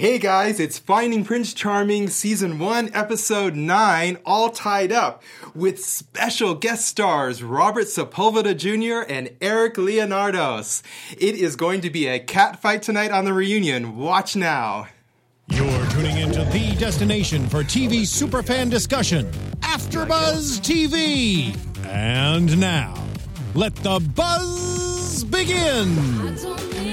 Hey guys, it's Finding Prince Charming Season 1, Episode 9, all tied up with special guest stars Robert Sepulveda Jr. and Eric Leonardos. It is going to be a cat fight tonight on the reunion. Watch now. You're tuning into the destination for TV superfan discussion, AfterBuzz TV. And now, let the buzz begin.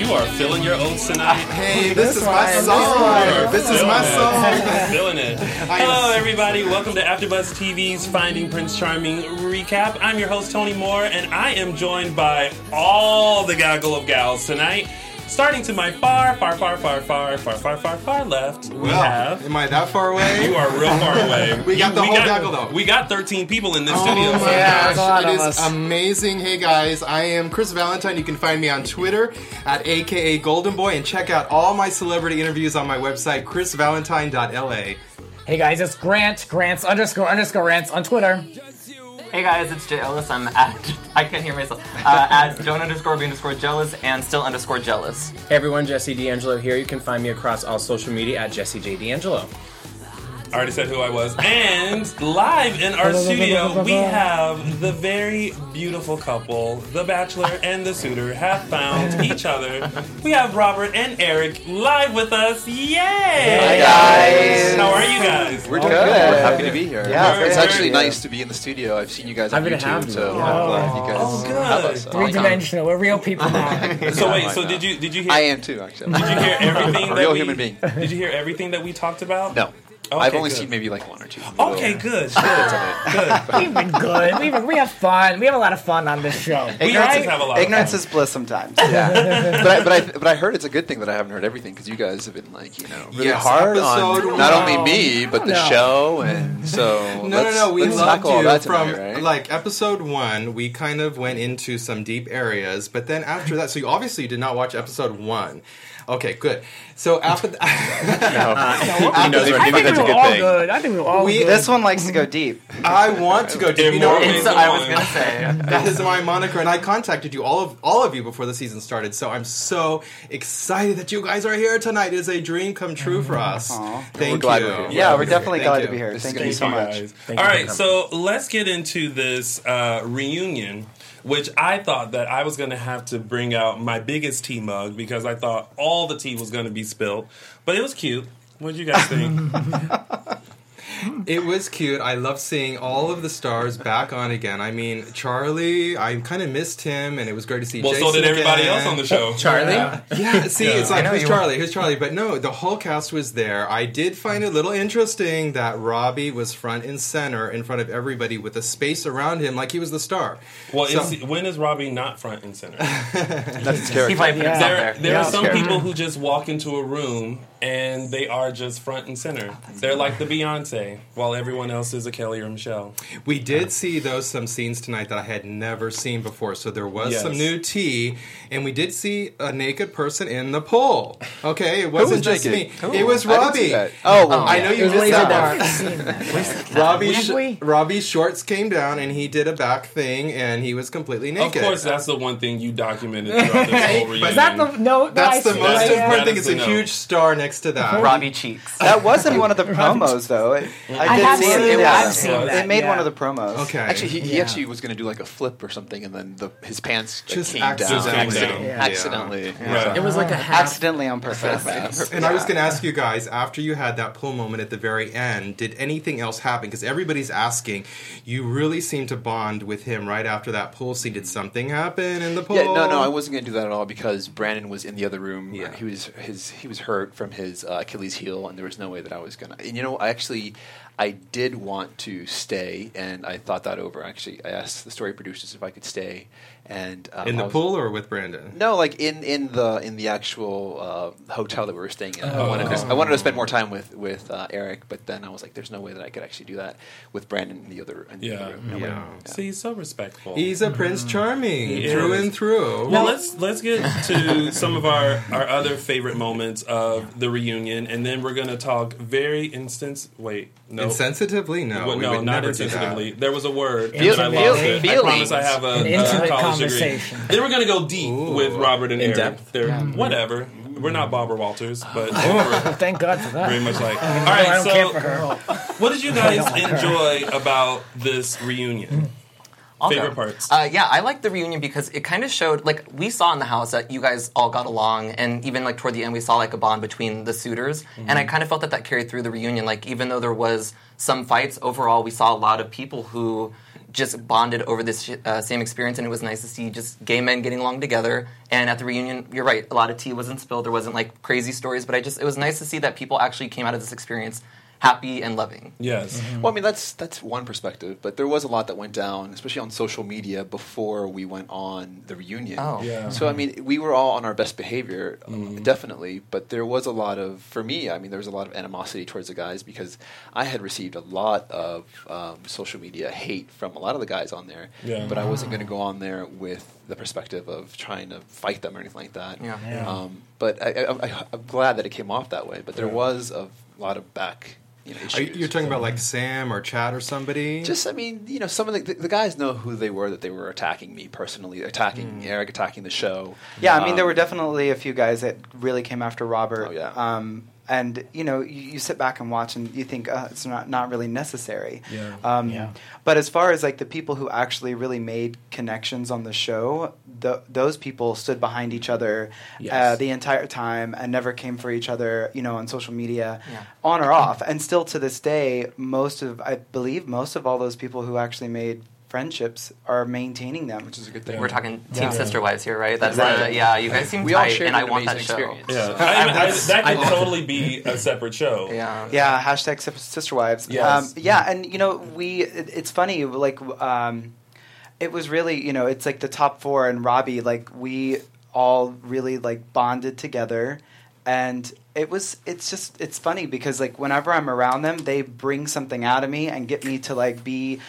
You are feeling your oats tonight. Hey, this, is my song. this This is my Feeling it. song. Feeling it. Hello, everybody. Welcome to AfterBuzz TV's Finding Prince Charming recap. I'm your host Tony Moore, and I am joined by all the gaggle of gals tonight. Starting to my far, far, far, far, far, far, far, far, far left, we Well, have. am I that far away? You are real far away. We got You- the whole got, gaggle, though. We got 13 people in this Oh studio. my Yeah, there's a lot gosh, it is us. amazing. Hey guys, I am Chris Valentine. You can find me on Twitter at AKA Golden Boy and check out all my celebrity interviews on my website, chrisvalentine.la. Hey guys, it's Grant. Grant's underscore underscore rants on Twitter. Hey guys, it's Jay Ellis. I'm at I can't hear myself. Uh, at Joan underscore B underscore jealous and still underscore jealous. Hey everyone, Jesse D'Angelo here. You can find me across all social media at Jesse J D'Angelo. I already said who I was. And live in our studio, we have the very beautiful couple, the bachelor and the suitor, have found each other. We have Robert and Eric live with us. Yay! Hi, guys. How are you guys? We're doing good. We're happy to be here. Yeah, Very it's good. actually nice to be in the studio. I've seen you guys on Happy to YouTube, have you. so Yeah. I'm glad you oh, guys Oh, good. have us. Three dimensional. We're real people now. So wait, so did you did you hear I am too, actually. did you hear everything A that real we, human being. Did you hear everything that we talked about? No. Okay, I've only good. seen maybe like one or two. Okay, good. good. good. We've been good. We we have fun. We have a lot of fun on this show. We Right? have a lot of Ignorance fun. is bliss sometimes. Yeah, but I, but I but I heard it's a good thing that I haven't heard everything because you guys have been like you know really Yes, hard episode on not only me but the No. show and so No, no, let's- no. We loved tackle all you that from tonight, right? like episode one. We kind of went into some deep areas, but then after that, so you obviously did not watch episode one. Okay, good. So after that, He knows what I think that's we a good all thing. good. I think we were all We- good. This one likes to go deep. I want to go. Deep. You know, more It's, I was gonna say. that is my moniker, and I contacted you all of all of you before the season started. So I'm so excited that you guys are here tonight. It is a dream come true for us. Aw. Thank We're glad you. we're here. Yeah, we're definitely Thank glad you. to be here. This Thank you so much. guys. Thank All you for right, coming. so let's get into this uh, reunion, which I thought that I was going to have to bring out my biggest tea mug because I thought all the tea was going to be spilled, but it was cute. What did you guys think? It was cute. I love seeing all of the stars back on again. I mean, Charlie, I kind of missed him, and it was great to see. well, so did everybody again. else on the show. Charlie? Yeah, see, Yeah. it's like I who's you- Charlie? Who's Charlie? But no, the whole cast was there. I did find it a little interesting that Robbie was front and center in front of everybody with a space around him, like he was the star. Well, So- is, when is Robbie not front and center? That's his He character. might put himself There, there. there Yeah. are some Sure. people who just walk into a room and they are just front and center. Oh, They're like the Beyonce, while everyone else is a Kelly or Michelle. We did see though some scenes tonight that I had never seen before. So there was Yes. some new tea, and we did see a naked person in the pool. Okay, it wasn't was just naked? me. It was Robbie. see. Oh, well, I know It you was missed laser that dark. one. Robbie, sh- we? Robbie's shorts came down and he did a back thing and he was completely naked. Of course, that's the one thing you documented throughout this whole reunion. Is that the no? That's the I see. most important that thing. It's a huge star next to that. Robbie cheeks. That wasn't one of the promos, though. It, I I did have see seen it. It, that. I've seen it that. it made yeah. one of the promos. Okay. Actually, he, he Yeah. actually was going to do like a flip or something, and then the, his pants Just came down. accidentally. Accidentally. Yeah. accidentally. Right. It was like a half. Accidentally on purpose. And I was going to ask you guys after you had that pull moment at the very end, did anything else happen? Because everybody's asking. You really seem to bond with him right after that pull scene. Did something happen in the pull? Yeah, no, no, I wasn't going to do that at all because Brandon was in the other room. Yeah. He was his he was hurt from his uh, Achilles heel, and there was no way that I was gonna. And you know, I actually I did want to stay, and I thought that over. Actually, I asked the story producers if I could stay, and um, In the was- pool or with Brandon? No, like in, in the in the actual uh, hotel that we were staying in. I Oh. wanted to, I wanted to spend more time with with uh, Eric, but then I was like, "There's no way that I could actually do that with Brandon in the other in the Yeah. other room." No way. Yeah. See, he's so respectful. He's a Prince Charming He through is. and through. well, let's let's get to some of our, our other favorite moments of the reunion, and then we're gonna talk very instance. Wait, no, Insensitively? No. Well, we no, would not never do that. insensitively. There was a word, and Feel- then I feel- lost it. I promise I have a, An a college conversation. degree. Then we're gonna go deep Ooh. with Robert and In Eric. depth. They're mm-hmm. whatever. we're not Barbara Walters, but thank God for that. very much like. All right, I don't care for so her. what did you guys enjoy about this reunion? Mm. I'll Favorite go. parts? Uh, yeah, I liked the reunion because it kind of showed, like, we saw in the house that you guys all got along, and even like toward the end, we saw like a bond between the suitors, and I mm-hmm. kind of felt that that carried through the reunion. Like, even though there was some fights, overall, we saw a lot of people who just bonded over this uh, same experience, and it was nice to see just gay men getting along together. And at the reunion, you're right, a lot of tea wasn't spilled. There wasn't like crazy stories, but I just it was nice to see that people actually came out of this experience happy and loving. yes. Well, I mean that's that's one perspective, but there was a lot that went down, especially on social media before we went on the reunion. Oh. Yeah. So I mean, we were all on our best behavior, uh, Mm-hmm. definitely, but there was a lot of, for me, I mean, there was a lot of animosity towards the guys because I had received a lot of um, social media hate from a lot of the guys on there, Yeah. but I wasn't going to go on there with the perspective of trying to fight them or anything like that. Yeah. Yeah. Um, but I, I, I, I'm glad that it came off that way. But there Yeah. was a lot of back, you know, issues. Are you, you're talking about like Sam or Chad or somebody? Just, I mean, you know, some of the, the, the guys know who they were that they were attacking me personally, attacking Eric, attacking the show. Yeah, I mean, Um, there were definitely a few guys that really came after Robert. Oh, yeah. Um, and you know, you, you sit back and watch, and you think uh, it's not not really necessary. Yeah. Um, Yeah. But as far as like the people who actually really made connections on the show, th- those people stood behind each other uh, the entire time and never came for each other. You know, on social media, Yeah. on or off. And still to this day, most of I believe most of all those people who actually made friendships are maintaining them. which is a good thing. We're talking Team Yeah. Sister Wives here, right? That's Right. uh, yeah. You guys seem We all tight, shared and I want that amazing show. Yeah, So- I, I, that could totally be a separate show. Yeah. Yeah, hashtag sister wives. Yes. Um, yeah, and you know, we it, it's funny like um, it was really you know it's like the top four and Robbie like we all really like bonded together, and it was it's just it's funny because like whenever I'm around them, they bring something out of me and get me to like be.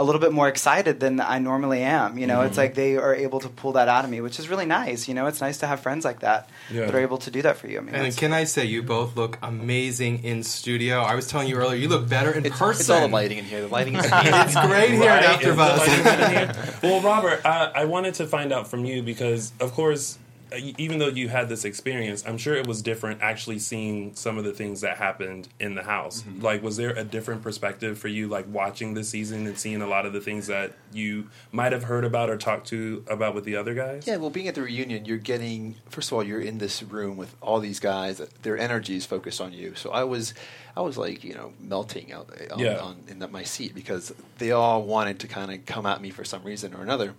A little bit more excited than I normally am. You know, it's like they are able to pull that out of me, which is really nice. You know, it's nice to have friends like that Yeah. that are able to do that for you. I mean, and can I say you both look amazing in studio? I was telling you earlier, you look better in It's, person. it's all the lighting in here. The lighting is It's great here at Right? Is the AfterBuzz. lighting good in here? well, Robert, I, I wanted to find out from you because, of course, uh, even though you had this experience, I'm sure it was different actually seeing some of the things that happened in the house. Mm-hmm. Like, was there a different perspective for you, like watching the season and seeing a lot of the things that you might have heard about or talked to about with the other guys? Yeah, well, being at the reunion, you're getting first of all, you're in this room with all these guys. Their energy is focused on you. So I was, I was like, you know, melting out on, Yeah. on, in my seat because they all wanted to kind of come at me for some reason or another.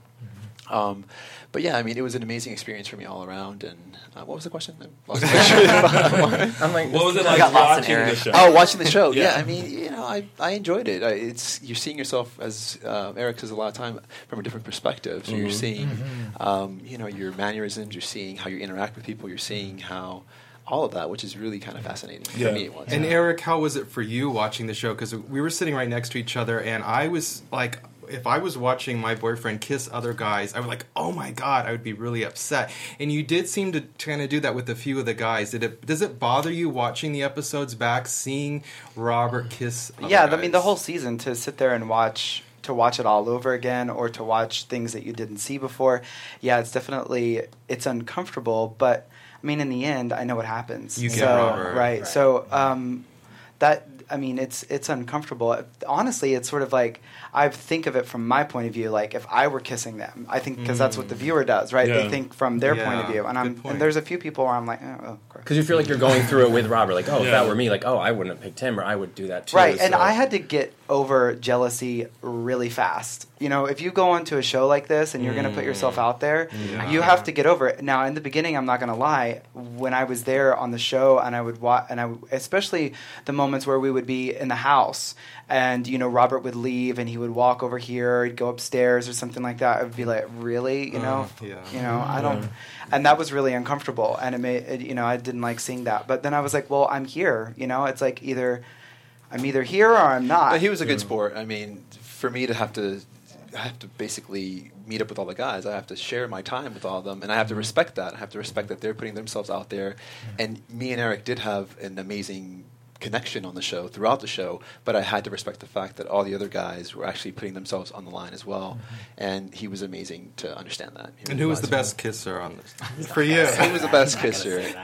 Um, but yeah, I mean, it was an amazing experience for me all around. And uh, what was the question? I lost my- I'm like, What was it like got lost watching the show? Oh, watching the show. Yeah. Yeah, I mean, you know, I, I enjoyed it. I, it's you're seeing yourself as uh, Eric says a lot of time from a different perspective. So you're seeing, um, you know, your mannerisms. You're seeing how you interact with people. You're seeing how all of that, which is really kind of fascinating Yeah. for me. It was. And Eric, how was it for you watching the show? Because we were sitting right next to each other, and I was like, if I was watching my boyfriend kiss other guys, I was like, oh my god, I would be really upset. And you did seem to kind of do that with a few of the guys. Did it? Does it bother you watching the episodes back, seeing Robert kiss? Other yeah, guys? I mean the whole season to sit there and watch to watch it all over again or to watch things that you didn't see before. Yeah, it's definitely it's uncomfortable, but I mean in the end I know what happens. You get so, Robert. Right. So um that I mean it's it's uncomfortable. Honestly, it's sort of like I think of it from my point of view like if I were kissing them. I think because that's what the mm. viewer does, right? Yeah. They think from their point of view. And I'm point. and there's a few people where I'm like, oh, oh gross. because you feel like you're going through it with Robert. Like, oh, if that were me, like, oh, I wouldn't have picked him, or I would do that too. Right, and I had to get over jealousy really fast. You know, if you go onto a show like this and you're going to put yourself mm. out there, you have to get over it. Now, in the beginning, I'm not going to lie. When I was there on the show, and I would watch, and I especially the moments where we would be in the house, and you know, Robert would leave, and he would walk over here, he'd go upstairs or something like that. I would be like, really, you know, Oh, yeah. you know, I don't. And that was really uncomfortable, and it made it, you know I didn't like seeing that. But then I was like, well, I'm here. You know, it's like either I'm either here or I'm not. But he was a good mm. sport. I mean, for me to have to, I have to basically meet up with all the guys. I have to share my time with all of them, and I have to respect that. I have to respect that they're putting themselves out there. Mm. And me and Eric did have an amazing connection on the show throughout the show, but I had to respect the fact that all the other guys were actually putting themselves on the line as well, and he was amazing to understand that. He And who was the best kisser on this? For you. Who was the best kisser?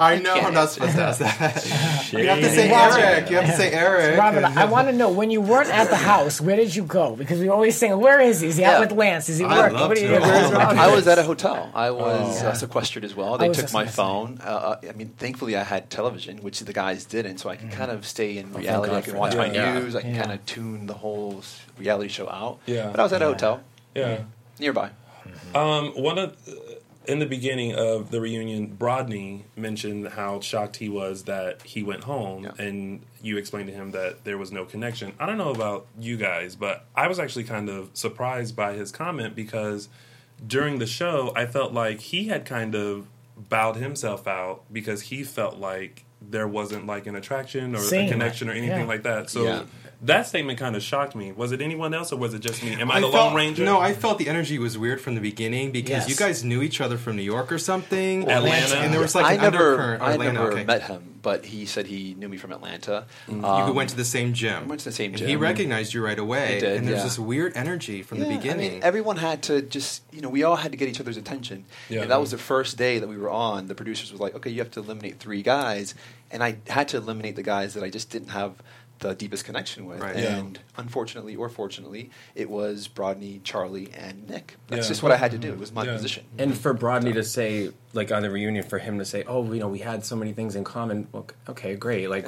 I know I'm not supposed to ask that. you have to say Eric. You have to say Eric. Robert, I want to know when you weren't at the house, where did you go? Because we always saying, "Where is he? Is he out with Lance? Is he I'd working? love What are you to. where's Robert?" I was at a hotel. I was uh, sequestered as well. They took my phone. Uh, uh, I mean, thankfully, I had television, which the guys didn't, so I could mm-hmm. kind of stay in reality. I can watch my Yeah. news. I can kind of tune the whole reality show out. Yeah. But I was at a hotel Yeah. nearby. Mm-hmm. Um, one of uh, in the beginning of the reunion, Brodney mentioned how shocked he was that he went home, Yeah. and you explained to him that there was no connection. I don't know about you guys, but I was actually kind of surprised by his comment because during the show, I felt like he had kind of bowed himself out because he felt like there wasn't like an attraction or Same. a connection or anything Yeah. like that. So. Yeah. That statement kind of shocked me. Was it anyone else, or was it just me? Am I, I the felt, Lone Ranger? No, I felt the energy was weird from the beginning because Yes. you guys knew each other from New York or something. Atlanta. And there was like I an never, undercurrent. I Atlanta, never okay. met him, but he said he knew me from Atlanta. You Um, went to the same gym. we went to the same and gym. he recognized you right away. He did, and there's yeah. this weird energy from the beginning. I mean, everyone had to just, you know, we all had to get each other's attention. Yeah. And that was the first day that we were on. The producers was like, okay, you have to eliminate three guys. And I had to eliminate the guys that I just didn't have the deepest connection with. Right. Yeah. And unfortunately or fortunately, it was Brodney, Charlie, and Nick. That's Yeah. just what I had to do. It was my Yeah. position. And for Brodney to say, like on the reunion, for him to say, "Oh, you know, we had so many things in common." Well, okay, great. Like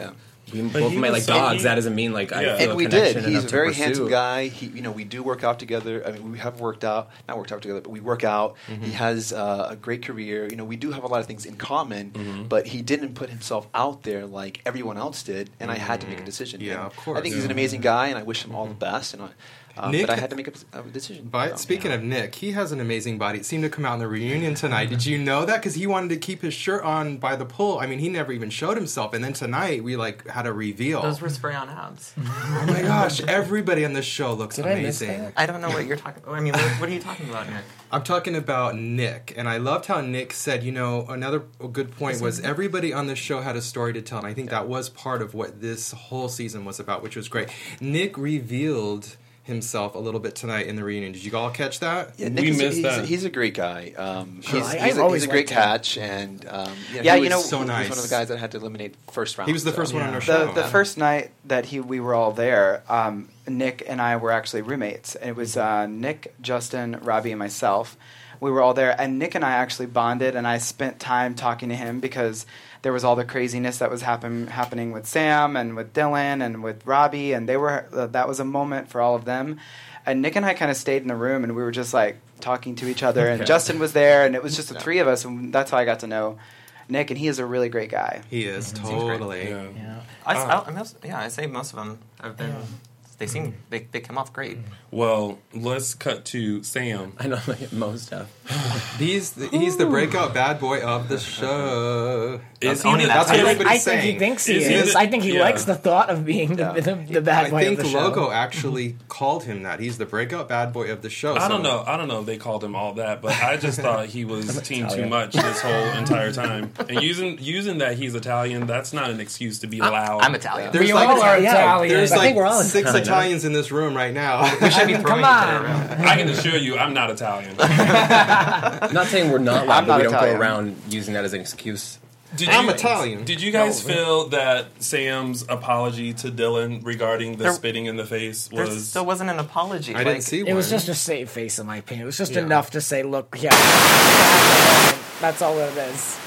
Yeah. we both he might like dogs. he- that doesn't mean like I Yeah. feel and a we connection did. He's a very pursue. handsome guy. He, you know, we do work out together. I mean, we have worked out, not worked out together, but we work out. Mm-hmm. He has uh, a great career. You know, we do have a lot of things in common, Mm-hmm. but he didn't put himself out there like everyone else did, and I had to make a decision. Mm-hmm. Yeah, And of course. I think he's an amazing guy, and I wish him all the best. And I, uh, Nick- but I had to make a, a decision. But So, speaking of Nick, he has an amazing body. It seemed to come out in the reunion tonight. Did you know that? Because he wanted to keep his shirt on by the pool. I mean, he never even showed himself. And then tonight we like had a reveal. Those were spray on abs. oh my gosh! Everybody on this show looks Did I miss amazing. that? I don't know what you're talking. I mean, what, what are you talking about, Nick? I'm talking about Nick, and I loved how Nick said, you know, another good point was everybody on this show had a story to tell, and I think that was part of what this whole season was about, which was great. Nick revealed himself a little bit tonight in the reunion. Did you all catch that? Yeah, Nick We is, missed he's, that. he's a great guy. Um, Sure. he's, I- he's, a, always he's a great liked him. catch, and um, you know, Yeah, he you was, know- So he was one of the guys that had to eliminate first round. He was the first so. one on our show. The, the first night that he we were all there, um, Nick and I were actually roommates. And it was uh, Nick, Justin, Robbie, and myself. We were all there, and Nick and I actually bonded, and I spent time talking to him because there was all the craziness that was happen, happening with Sam and with Dylan and with Robbie, and they were uh, that was a moment for all of them. And Nick and I kind of stayed in the room, and we were just like talking to each other. And Justin was there, and it was just the three of us, and that's how I got to know Nick. And he is a really great guy. he is great. totally. Yeah. Yeah. I, Uh, I, I most, yeah, I say most of them have been. They seem mm. they, they come off great. Mm. Well, let's cut to Sam. I know like, most of. He's the, he's the breakout bad boy of the show. Is Only the- That's I what think- everybody's I think he thinks he Is he is. the- I think he yeah. likes the thought of being the, Yeah. the, the bad I think of the show. Logo actually called him that. He's the breakout bad boy of the show. I So- don't know. I don't know if they called him all that, but I just thought he was team too Italian. much this whole entire time. And using using that he's Italian, that's not an excuse to be loud. I'm Italian. There's We like, all are yeah, Italian. There's I like think we're all six Italian. Italians in this room right now. We should be throwing Come on. around. I can assure you, I'm not Italian. Not saying we're not loud, I'm but not we don't Italian. go around using that as an excuse. Did I'm you, Italian. Did you guys feel that Sam's apology to Dylan regarding the There- spitting in the face There was? still wasn't an apology. I like, didn't see one. It was just a save face, in my opinion. It was just Yeah. enough to say, "Look, yeah, that's all it is."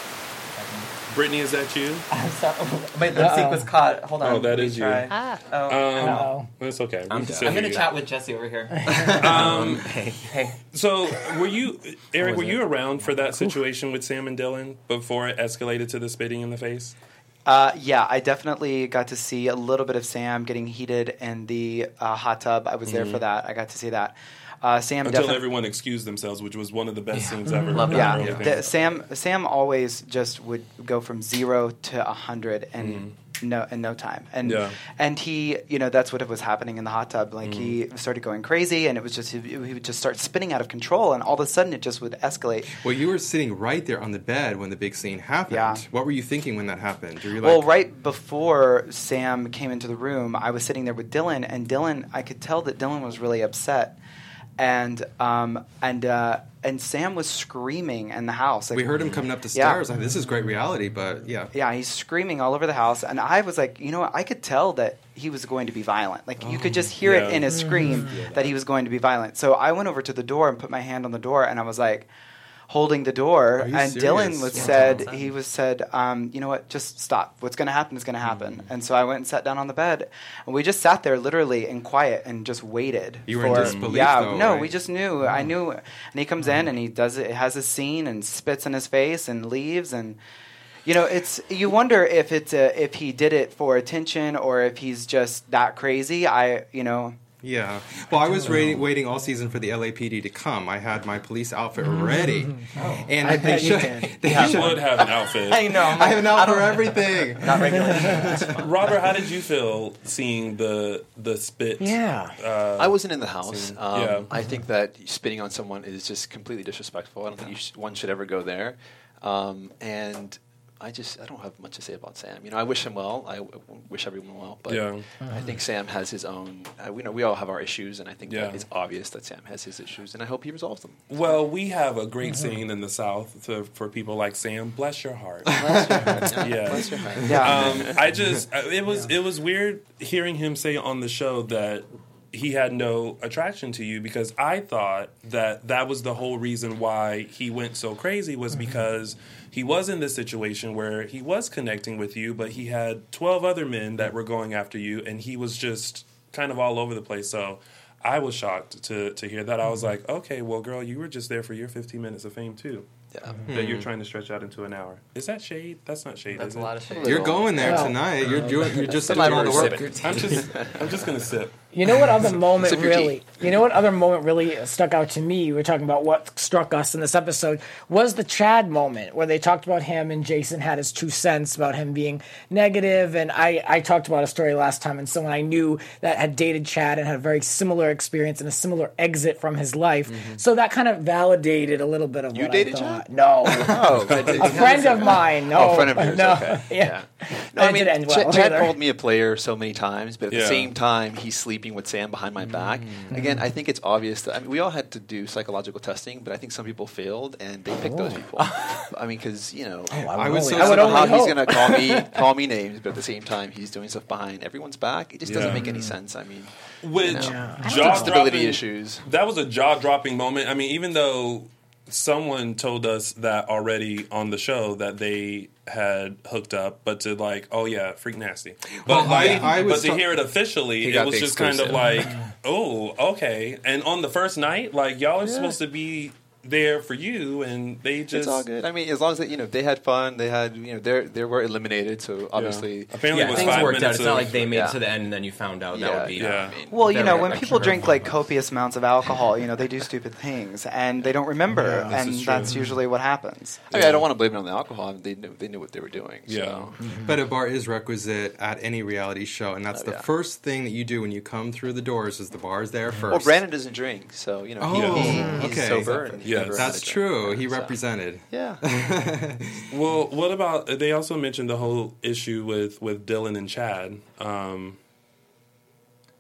Brittany, is that you? I'm sorry. My lip sync was caught. Hold on. Oh, that let me is you. try. Oh, Um, Uh-oh. That's okay. I'm can down. still I'm gonna chat with Jesse over here. Um, hey, hey. so, were you, Eric? Were was you around for that situation with Sam and Dylan before it escalated to the spitting in the face? Uh, yeah, I definitely got to see a little bit of Sam getting heated in the uh, hot tub. I was there for that. I got to see that. Uh, Sam Until definitely. everyone excused themselves, which was one of the best scenes ever. Love Yeah, that. Really the- Sam. Sam always just would go from zero to a hundred, and no in no time. And Yeah. and he, you know, that's what it was happening in the hot tub. Like he Mm. started going crazy, and it was just he, he would just start spinning out of control, and all of a sudden it just would escalate. Well, you were sitting right there on the bed when the big scene happened. Yeah. What were you thinking when that happened? Were you like, well, right before Sam came into the room, I was sitting there with Dylan, and Dylan, I could tell that Dylan was really upset, and um, and uh, and Sam was screaming in the house. Like, we heard him coming up the Yeah. stairs. Like, this is great reality, but yeah. Yeah, he's screaming all over the house, and I was like, you know what? I could tell that he was going to be violent. Like you could just hear it in his scream that he was going to be violent. So I went over to the door and put my hand on the door, and I was like, holding the door, Are you and serious? Dylan was Yeah. said he was said, um, you know what? Just stop. What's going to happen is going to happen. Mm. And so I went and sat down on the bed, and we just sat there literally in quiet and just waited. You were in for, disbelief, Yeah, though, no, right? We just knew. I knew. And he comes in and he does it. Has a scene and spits in his face and leaves and. You know, it's you wonder if it's a, if he did it for attention or if he's just that crazy. I, you know, Yeah. Well, I was waiting, waiting all season for the LAPD to come. I had my police outfit ready, and I they bet you should. They You should. would have an outfit. I know. I have an outfit for everything. not regular. Robert, how did you feel seeing the the spit? Yeah. Uh, I wasn't in the house. Um, Yeah. I think that spitting on someone is just completely disrespectful. I don't think you sh- one should ever go there. Um, and I just I don't have much to say about Sam. You know, I wish him well. I w- wish everyone well. But Yeah. I think Sam has his own. Uh, we know we all have our issues, and I think Yeah. that it's obvious that Sam has his issues, and I hope he resolves them. Well, we have a great scene in the South to, for people like Sam. Bless your heart. Yeah. Bless your heart. Yeah. Um, I just uh, it was it was weird hearing him say on the show that he had no attraction to you because I thought that that was the whole reason why he went so crazy was because he was in this situation where he was connecting with you, but he had twelve other men that were going after you, and he was just kind of all over the place. So. I was shocked to, to hear that. I was like, okay, well, girl, you were just there for your 15 minutes of fame, too. Yeah. Mm-hmm. That you're trying to stretch out into an hour. Is that shade? That's not shade. That's is a it? lot of shade. You're going there Well, tonight. You're doing. You're just Somebody doing all the work. I'm just, I'm just gonna sip. You know what other moment Sip your tea. really? You know what other moment really stuck out to me? We were talking about what struck us in this episode was the Chad moment where they talked about him and Jason had his two cents about him being negative, and I I talked about a story last time and someone I knew that had dated Chad and had a very similar experience and a similar exit from his life, mm-hmm. so that kind of validated a little bit of You what dated I thought. Chad? No. Oh, oh, A friend of mine. No, Oh, a friend of yours. No, Okay. yeah. No, I mean, didn't well Ch- Chad called me a player so many times, but at Yeah. the same time, he's sleeping with Sam behind my back. Mm. Again, I think it's obvious that I mean, we all had to do psychological testing, but I think some people failed and they picked those people. I mean, because you know, Oh, I would only- so I would somehow how only he's going to call me call me names, but at the same time, he's doing stuff behind everyone's back. It just doesn't make any sense. I mean, Which Yeah. jaw stability dropping issues. That was a jaw dropping moment. I mean, even though someone told us that already on the show that they had hooked up, but to like, oh yeah, freak nasty. But Well, I- like, I was but to ta- hear it officially, it was the just kind of like, oh, okay. And on the first night, like y'all are supposed to be there for you, and they just It's all good. I mean, as long as they, you know they had fun, they had you know they they were eliminated. So obviously, apparently it Yeah, was things five worked out. minutes It's not like they made Yeah. it to the end and then you found out. That would be. yeah. I mean, Well, you know, when people drink like copious amounts of alcohol, you know, they do stupid things and they don't remember, Yeah, and that's usually what happens. I mean, I don't want to blame it on the alcohol. They knew they knew what they were doing. Yeah. So. But a bar is requisite at any reality show, and that's Oh, the yeah. first thing that you do when you come through the doors. Is the bar's there first? Well, Brandon doesn't drink, so you know he, Oh, he- he's okay. sober. And Yes. That's a drink. true. He So, represented. Yeah. Well, what about? They also mentioned the whole issue with with Dylan and Chad. Um,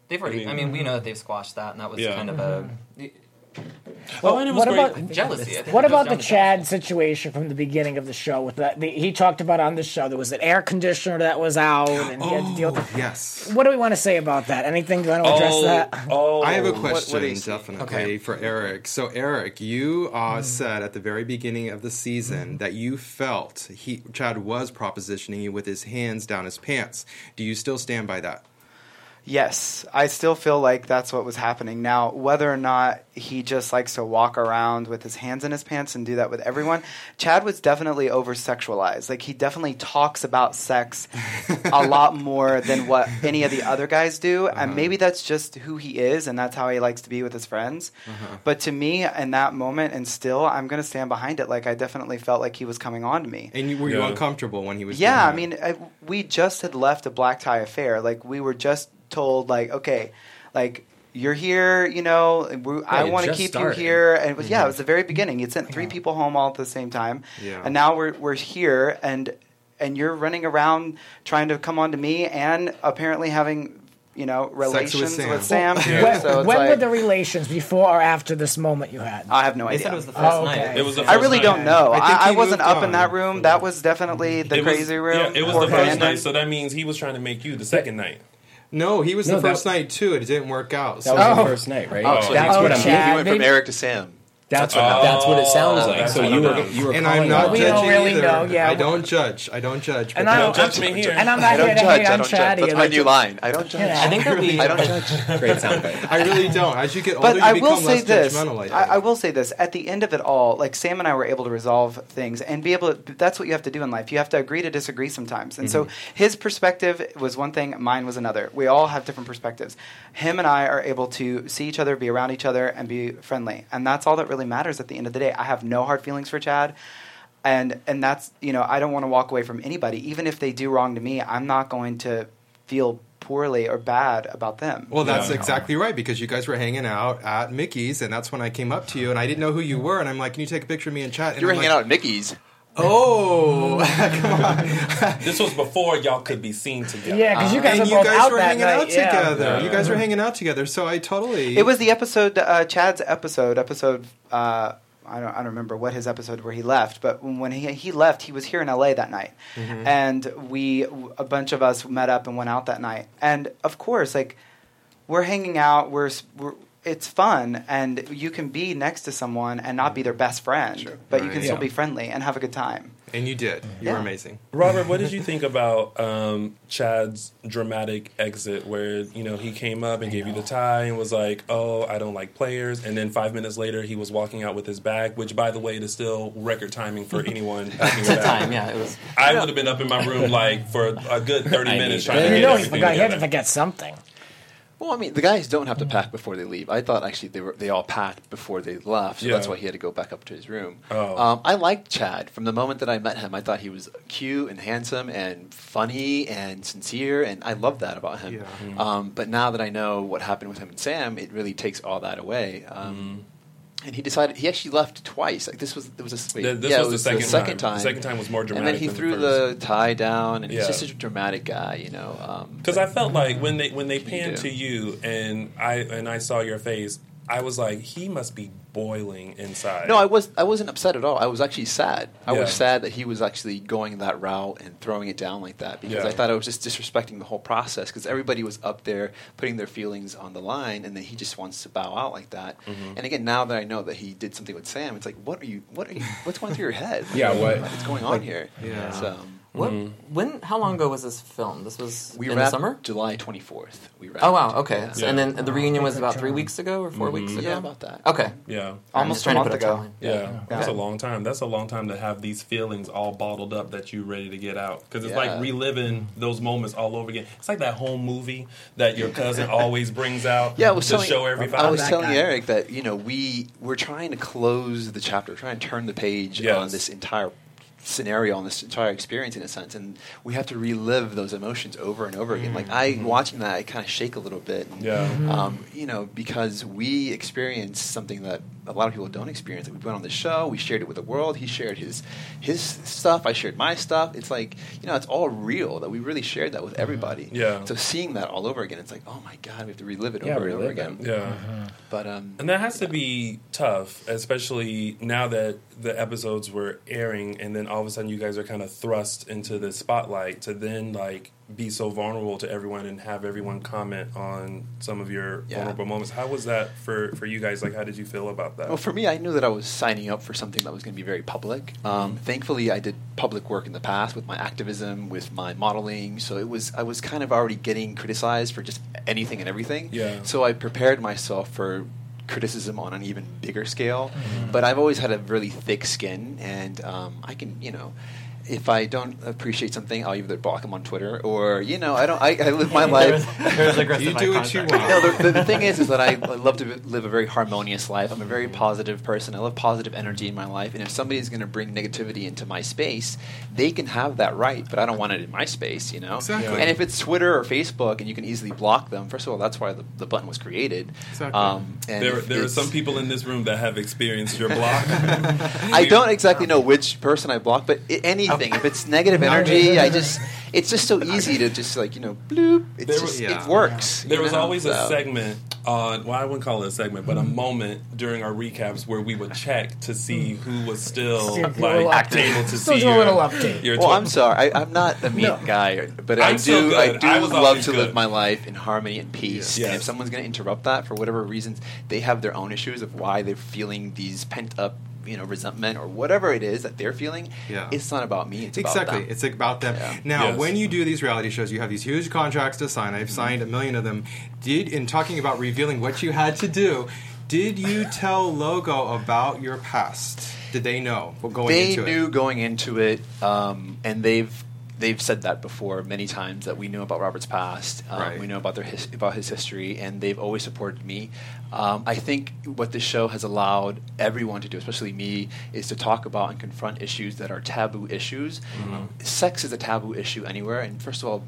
They've already. I mean, we know that they've squashed that, and that was Yeah. kind of a oh, and it was what great. about jealousy. I think What about the to Chad situation from the beginning of the show? With that, the, he talked about on the show there was an air conditioner that was out, and he had to deal with. Oh, yes. What do we want to say about that? Anything? Do you want to address oh, that? oh, I have a question, do you see? definitely Okay. for Eric. So, Eric, you uh, said at the very beginning of the season that you felt he Chad was propositioning you with his hands down his pants. Do you still stand by that? Yes, I still feel like that's what was happening. Now, whether or not he just likes to walk around with his hands in his pants and do that with everyone, Chad was definitely over sexualized. Like, he definitely talks about sex a lot more than what any of the other guys do. And uh-huh. maybe that's just who he is and that's how he likes to be with his friends. Uh-huh. But to me, in that moment, and still, I'm going to stand behind it. Like, I definitely felt like he was coming on to me. And you, were you uncomfortable when he was? Yeah, I mean. I, we just had left a black tie affair. Like we were just told, like, okay, like you're here, you know, I it want to keep started. you here. And it was yeah, it mm-hmm. was the very beginning. You'd sent three people home all at the same time, Yeah. and now we're we're here, and and you're running around trying to come on to me, and apparently having you know Sex with relations Sam. with Sam. too. When, So it's when like, were the relations before or after this moment you had? I have no They idea. said it was the first Oh, night. okay. It was the I really night. don't know. I I, I wasn't up on. in that room. That was definitely mm-hmm. the It was- crazy room. Yeah, it was the first Brandon. night, so that means he was trying to make you the second night. No, he was No, the that- first night too. It didn't work out. That So. was Oh. the first night, right? Oh, so that's he, what I'm. Chad. he went from maybe- Eric to Sam. That's what. Oh. that's what it sounds like. So you I were you were And I'm not out- We don't really either. know, yeah. I don't judge. I don't judge. And I don't Don't don't- judge me here. And I'm I not don't here to judge. hate I on don't Chad judge. That's either. my new line. I don't judge. Yeah. I think that we. I don't judge. Great soundbite. I really don't. As you get older, But you I become will say less this. judgmental. I, I, think. I will say this. At the end of it all, like Sam and I were able to resolve things and be able to. That's what you have to do in life. You have to agree to disagree sometimes. And so mm-hmm. his perspective was one thing, mine was another. We all have different perspectives. Him and I are able to see each other, be around each other, and be friendly. And that's all that really matters at the end of the day. I have no hard feelings for Chad. And and that's you know I don't want to walk away from anybody, even if they do wrong to me. I'm not going to feel poorly or bad about them. Well, that's Yeah. exactly right because you guys were hanging out at Mickey's, and that's when I came up to you, and I didn't know who you were, and I'm like, "Can you take a picture of me and chat?" And You were I'm hanging like, out at Mickey's. Oh, come on! This was before y'all could be seen together. Yeah, because you guys and were you guys out were hanging night. out yeah. together. Yeah. You guys were hanging out together, so I totally. It was the episode, uh, Chad's episode, episode. Uh, I don't, I don't remember what his episode where he left, but when he he left, he was here in LA that night, Mm-hmm. and we a bunch of us met up and went out that night, and of course, like we're hanging out, we're, we're it's fun, and you can be next to someone and not be their best friend, but you can still Yeah. be friendly and have a good time. and you did. You were amazing. Robert, what did you think about um, Chad's dramatic exit, where you know he came up and gave you the tie and was like, "Oh, I don't like players," and then five minutes later he was walking out with his bag, which, by the way, is still record timing for anyone packing a bag. time, yeah, it was. I would have been up in my room like for a good thirty I minutes trying to You get know he everything forgot. He had to forget something. Well, I mean, the guys don't have to pack before they leave. I thought actually they were they all packed before they left, so Yeah. that's why he had to go back up to his room. Oh. Um, I liked Chad from the moment that I met him. I thought he was cute and handsome and funny and sincere, and I loved that about him. Yeah. Um, but now that I know what happened with him and Sam, it really takes all that away. Um, Mm-hmm. And he decided he actually left twice. Like this was there was a wait, Th- this yeah, was it the second second time. time. The second time was more dramatic. And then he the threw first. the tie down, and Yeah. he's just such a dramatic guy, you know. Um, Because I felt like when they when they panned to you and I and I saw your face, I was like, he must be boiling inside. No, I was I wasn't upset at all. I was actually sad. I Yeah. was sad that he was actually going that route and throwing it down like that because Yeah. I thought I was just disrespecting the whole process because everybody was up there putting their feelings on the line and then he just wants to bow out like that. Mm-hmm. And again, now that I know that he did something with Sam, it's like what are you what are you what's going through your head? Yeah, what- what's going on here? Yeah. So What? Mm-hmm. When? How long ago was this film? This was we in the wrapped summer. July twenty fourth. We wrapped. Oh wow. Okay. Yeah. So- and then the reunion was about three weeks ago or 4 mm-hmm. weeks ago. Yeah, about that. Okay. Yeah. I'm Almost just trying a to month put a ago. timeline. Yeah, that's a long time. That's a long time to have these feelings all bottled up that you're ready to get out. Because it's like reliving those moments all over again. It's like that home movie that your cousin always brings out Yeah, I was to telling, show every I was telling guy. Eric that you know we we're trying to close the chapter, trying to turn the page Yes. on this entire scenario, on this entire experience in a sense, and we have to relive those emotions over and over again. Like I watching that, I kind of shake a little bit. And, Yeah. um, you know, because we experience something that a lot of people don't experience. Like we went on the show, we shared it with the world. He shared his his stuff, I shared my stuff. It's like you know, it's all real. That we really shared that with everybody. Yeah. So seeing that all over again, it's like, oh my god, we have to relive it Yeah, over and over relive it. again. Yeah. But um, And that has to be tough, especially now that the episodes were airing, and then all of a sudden you guys are kind of thrust into the spotlight to then like be so vulnerable to everyone and have everyone comment on some of your Yeah. vulnerable moments. How was that for for you guys? Like, how did you feel about that? Well, for me, I knew that I was signing up for something that was going to be very public. Um, thankfully, I did public work in the past with my activism, with my modeling. So it was I was kind of already getting criticized for just anything and everything. Yeah. So I prepared myself for criticism on an even bigger scale. But I've always had a really thick skin, and um, I can, you know. If I don't appreciate something, I'll either block them on Twitter or, you know, I don't. I, I live my life. There's aggressive You do what you contact. want. No, the, the, the thing is, is that I, I love to live a very harmonious life. I'm a very positive person. I love positive energy in my life. And if somebody's going to bring negativity into my space, they can have that right. But I don't want it in my space, you know. Exactly. And if it's Twitter or Facebook, and you can easily block them. First of all, that's why the, the button was created. Exactly. Um, and there, there are some people in this room that have experienced your block. I don't exactly know which person I block, but i- anything. If it's negative energy, I just it's just so easy to just like you know bloop. It's There just yeah. it works. There was know? always a segment on, well, I wouldn't call it a segment, but a mm-hmm. moment during our recaps where we would check to see mm-hmm. who was still See if you were like updated. able to Still see do a your, little update. your Well, I'm sorry. I, I'm not a mean No. guy, but I I'm so do. I do I love to good. live my life in harmony and peace. Yes. And if someone's going to interrupt that for whatever reasons, they have their own issues of why they're feeling these pent up, you know, resentment or whatever it is that they're feeling. Yeah. It's not about me. It's exactly. about them. It's about them. Yeah. Now, Yes. when you do these reality shows, you have these huge contracts to sign. Mm-hmm. I've signed a million of them. Did in talking about revealing what you had to do, did you tell Logo about your past? Did they know going they into knew going into it, um, and they've they've said that before many times that we know about Robert's past, um, Right. we know about their his, about his history, and they've always supported me. Um, I think what this show has allowed everyone to do, especially me, is to talk about and confront issues that are taboo issues. Mm-hmm. Sex is a taboo issue anywhere, and first of all.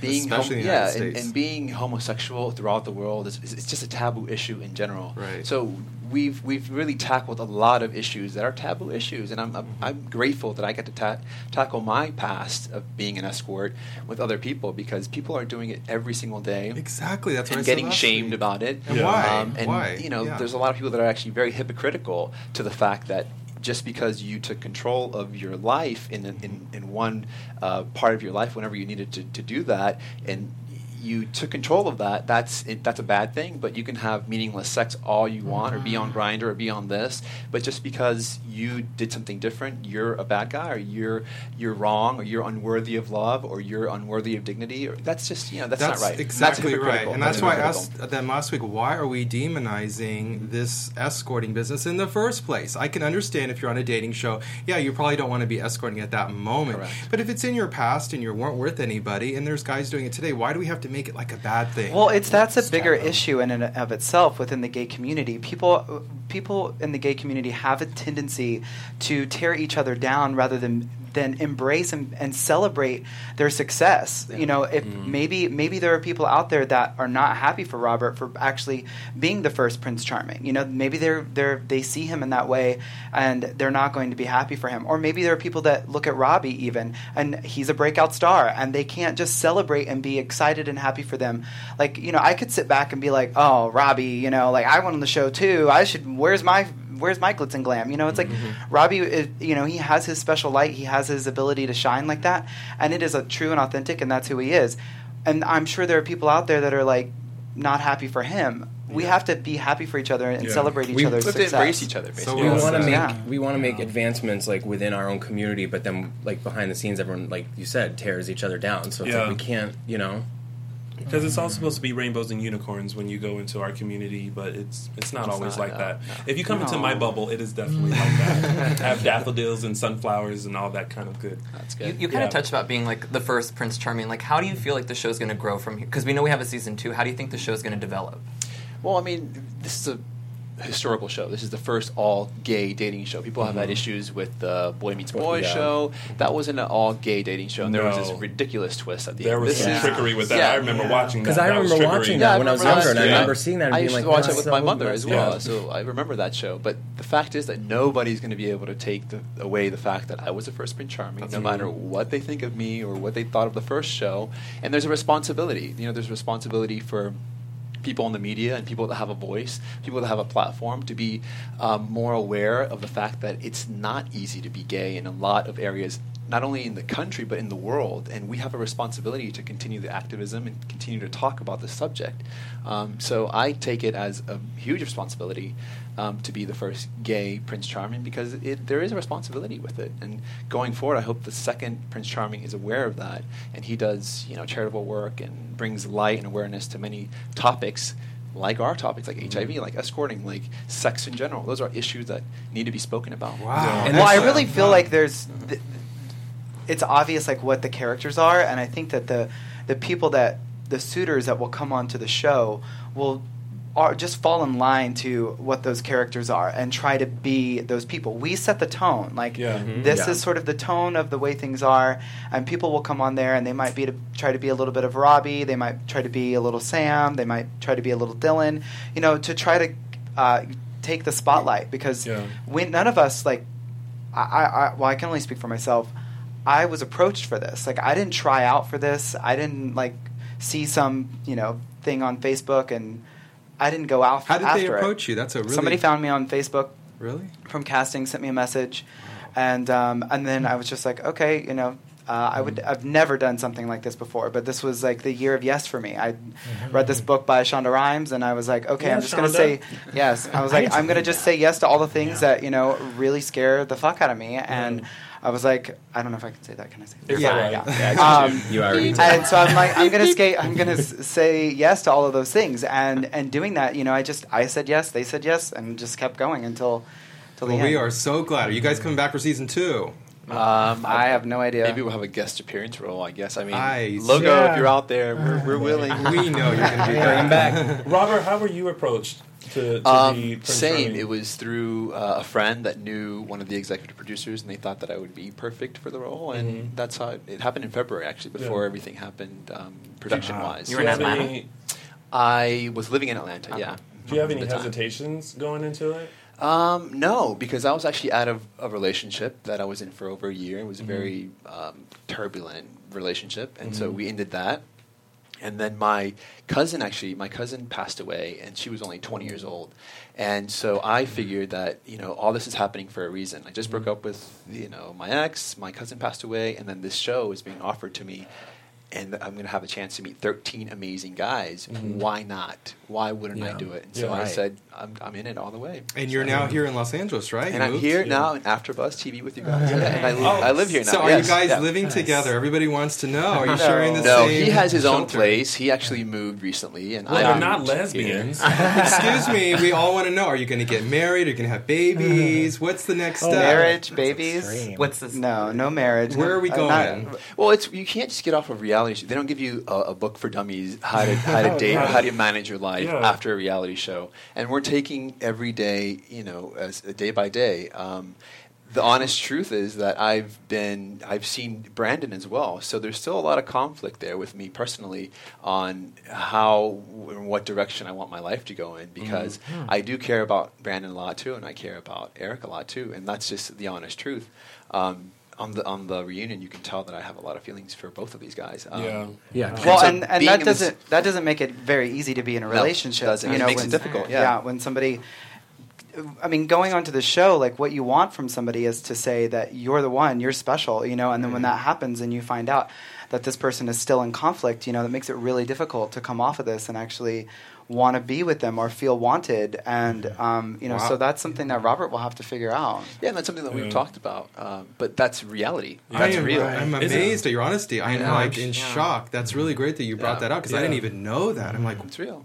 Being Especially in the yeah, and, and being homosexual throughout the world is, is it's just a taboo issue in general. Right. So we've we've really tackled a lot of issues that are taboo issues, and I'm I'm, Mm-hmm. I'm grateful that I get to ta- tackle my past of being an escort with other people because people are doing it every single day. Exactly. That's And getting shamed week. about it, And Yeah. why? Um, and why? you know, Yeah. there's a lot of people that are actually very hypocritical to the fact that just because you took control of your life in in, in one uh, part of your life, whenever you needed to, to do that, and you took control of that, that's it, that's a bad thing. But you can have meaningless sex all you want, or be on mm-hmm. Grindr, or be on this. But just because you did something different, you're a bad guy, or you're you're wrong, or you're unworthy of love, or you're unworthy of dignity. Or that's just you know that's, That's not right. exactly that's right. And that's why I asked them last week, why are we demonizing this escorting business in the first place? I can understand if you're on a dating show, yeah, you probably don't want to be escorting at that moment. Correct. But if it's in your past and you weren't worth anybody and there's guys doing it today, why do we have to make it like a bad thing? Well, it's that's a bigger issue in and of itself within the gay community. People, people in the gay community have a tendency to tear each other down rather than than embrace and, and celebrate their success. You know, if mm-hmm. maybe maybe there are people out there that are not happy for Robert for actually being the first Prince Charming. You know, maybe they're they're they see him in that way and they're not going to be happy for him. Or maybe there are people that look at Robbie even and he's a breakout star and they can't just celebrate and be excited and happy for them. Like, you know, I could sit back and be like, "Oh, Robbie, you know, like I went on the show too. I should where's my where's my glitz and glam? You know, it's like mm-hmm. Robbie, is, you know, he has his special light. He has his ability to shine like that, and it is a true and authentic, and that's who he is. And I'm sure there are people out there that are like not happy for him. We have to be happy for each other and Yeah. celebrate each We- other's We have to success. embrace each other. So we want to make Yeah. we want to make advancements like within our own community, but then like behind the scenes, everyone like you said tears each other down. So it's Yeah. like we can't, you know. Because it's all supposed to be rainbows and unicorns when you go into our community, but it's it's not It's always not, like no, that. no. If you come into my bubble, it is definitely like that. Have daffodils and sunflowers and all that kind of good. That's You, good. you kind Yeah. of touched about being like the first Prince Charming. Like, how do you feel like the show's going to grow from here? Because we know we have a season two. How do you think the show's going to develop? Well, I mean, this is a historical show. This is the first all gay dating show. People have had mm-hmm. issues with the Boy Meets Boy Yeah. show. That wasn't an all gay dating show, and there was this ridiculous twist at the There end. There was This some is- trickery with that. Yeah. I remember Yeah. watching that. Because I remember watching that when I was remember younger, and I that. Yeah. remember seeing that and I being used like, to watch "That's it with so my mother as well, up." so I remember that show. But the fact is that nobody's going to be able to take the, away the fact that I was the first Prince Charming, no matter what they think of me or what they thought of the first show. And there's a responsibility. You know, there's a responsibility for people in the media and people that have a voice, people that have a platform, to be um, more aware of the fact that it's not easy to be gay in a lot of areas not only in the country but in the world, and we have a responsibility to continue the activism and continue to talk about the subject. Um, so I take it as a huge responsibility um, to be the first gay Prince Charming because it, there is a responsibility with it. And going forward, I hope the second Prince Charming is aware of that, and he does you know charitable work and brings light and awareness to many topics like our topics, like HIV, like escorting, like sex in general. Those are issues that need to be spoken about. Wow. well, I really uh, feel like there's, th- it's obvious like what the characters are, and I think that the the people that the suitors that will come onto the show will are just fall in line to what those characters are and try to be those people. We set the tone. Like Yeah. Mm-hmm. Mhm. this Yeah. is sort of the tone of the way things are, and people will come on there and they might be to try to be a little bit of Robbie. They might try to be a little Sam. They might try to be a little Dylan. You know, to try to uh, take the spotlight because Yeah. when none of us like I, I, I well I can only speak for myself. I was approached for this. Like I didn't try out for this. I didn't like see some you know thing on Facebook and I didn't go out. How did they it. approach you? That's a really Somebody found me on Facebook really. from casting, sent me a message, and um, and then I was just like, okay, you know. Uh, I would. I've never done something like this before, but this was like the year of yes for me. I read this book by Shonda Rhimes, and I was like, okay, Yeah, I'm just gonna say yes. I was like, I'm gonna just say yes to all the things that you know really scare the fuck out of me, and I was like, I don't know if I can say that. Can I say? That? It's Yeah. all right. Yeah. Yeah, Um, you already did. and so I'm like, I'm gonna skate. I'm gonna s- say yes to all of those things, and and doing that, you know, I just I said yes, they said yes, and just kept going until till the end. we are so glad. Are you guys coming back for season two? Um, I have no idea. Maybe we'll have a guest appearance role. I guess. I mean, Nice. logo. Yeah. If you're out there, we're, we're willing. We know you're going to be Bring back. back. Robert, how were you approached to, to be Um, Prince same. Charming? It was through uh, a friend that knew one of the executive producers, and they thought that I would be perfect for the role. And Mhm. that's how it, it happened in February, actually, before Yeah. everything happened um, production wise. Do You were you in have Atlanta? any, I was living in Atlanta. Yeah. do you have any At the time. hesitations going into it? Um, no, because I was actually out of a relationship that I was in for over a year. It was a very um, turbulent relationship, and so Mhm. we ended that. And then my cousin actually, my cousin passed away, and she was only 20 years old. And so I figured that you know all this is happening for a reason. I just broke up with you know my ex, my cousin passed away, and then this show is being offered to me. And I'm going to have a chance to meet 13 amazing guys. Mhm. Why not? Why wouldn't I do it? And so Yeah. I said, I'm, I'm in it all the way. And you're So- now here in Los Angeles, right? and You I'm moved? here Yeah. now in AfterBuzz TV with you guys. Yeah, and I, li- Oh, I live here now. So are yes, you guys yeah. living together? Everybody wants to know. Are you No. sharing the No, same he has his own place. He actually moved recently, and Well, I they're not lesbians. Excuse me, we all want to know. Are you going to get married? Are you going to have babies? Uh-huh. What's the next step? marriage, babies. extreme. What's this? No, no marriage. Where are we uh, going? not- Well, it's you can't just get off of reality. show. They don't give you a, a book for dummies how to how to date how to manage your life Yeah. after a reality show. And we're taking every day, you know, as day by day. Um, the honest truth is that I've been I've seen Brandon as well. So there's still a lot of conflict there with me personally on how and what direction I want my life to go in because I do care about Brandon a lot too, and I care about Eric a lot too, and that's just the honest truth. Um, on the on the reunion, you can tell that I have a lot of feelings for both of these guys. Um, Yeah. Yeah. Well, and, and that doesn't that doesn't make it very easy to be in a No, it relationship. doesn't. You It know, makes when, it difficult, yeah. when somebody. I mean, going onto the show, like what you want from somebody is to say that you're the one, you're special, you know, and then when Mm-hmm. that happens and you find out that this person is still in conflict, you know, that makes it really difficult to come off of this and actually want to be with them or feel wanted. And, um, you know, Wow. so that's something that Robert will have to figure out. Yeah, and that's something that we've Yeah. talked about. Um, but that's reality. I That's am, real. I'm amazed at your honesty. I am know, like I'm- in yeah. shock. That's really great that you brought Yeah. that up because I didn't even know that. I'm like, It's real.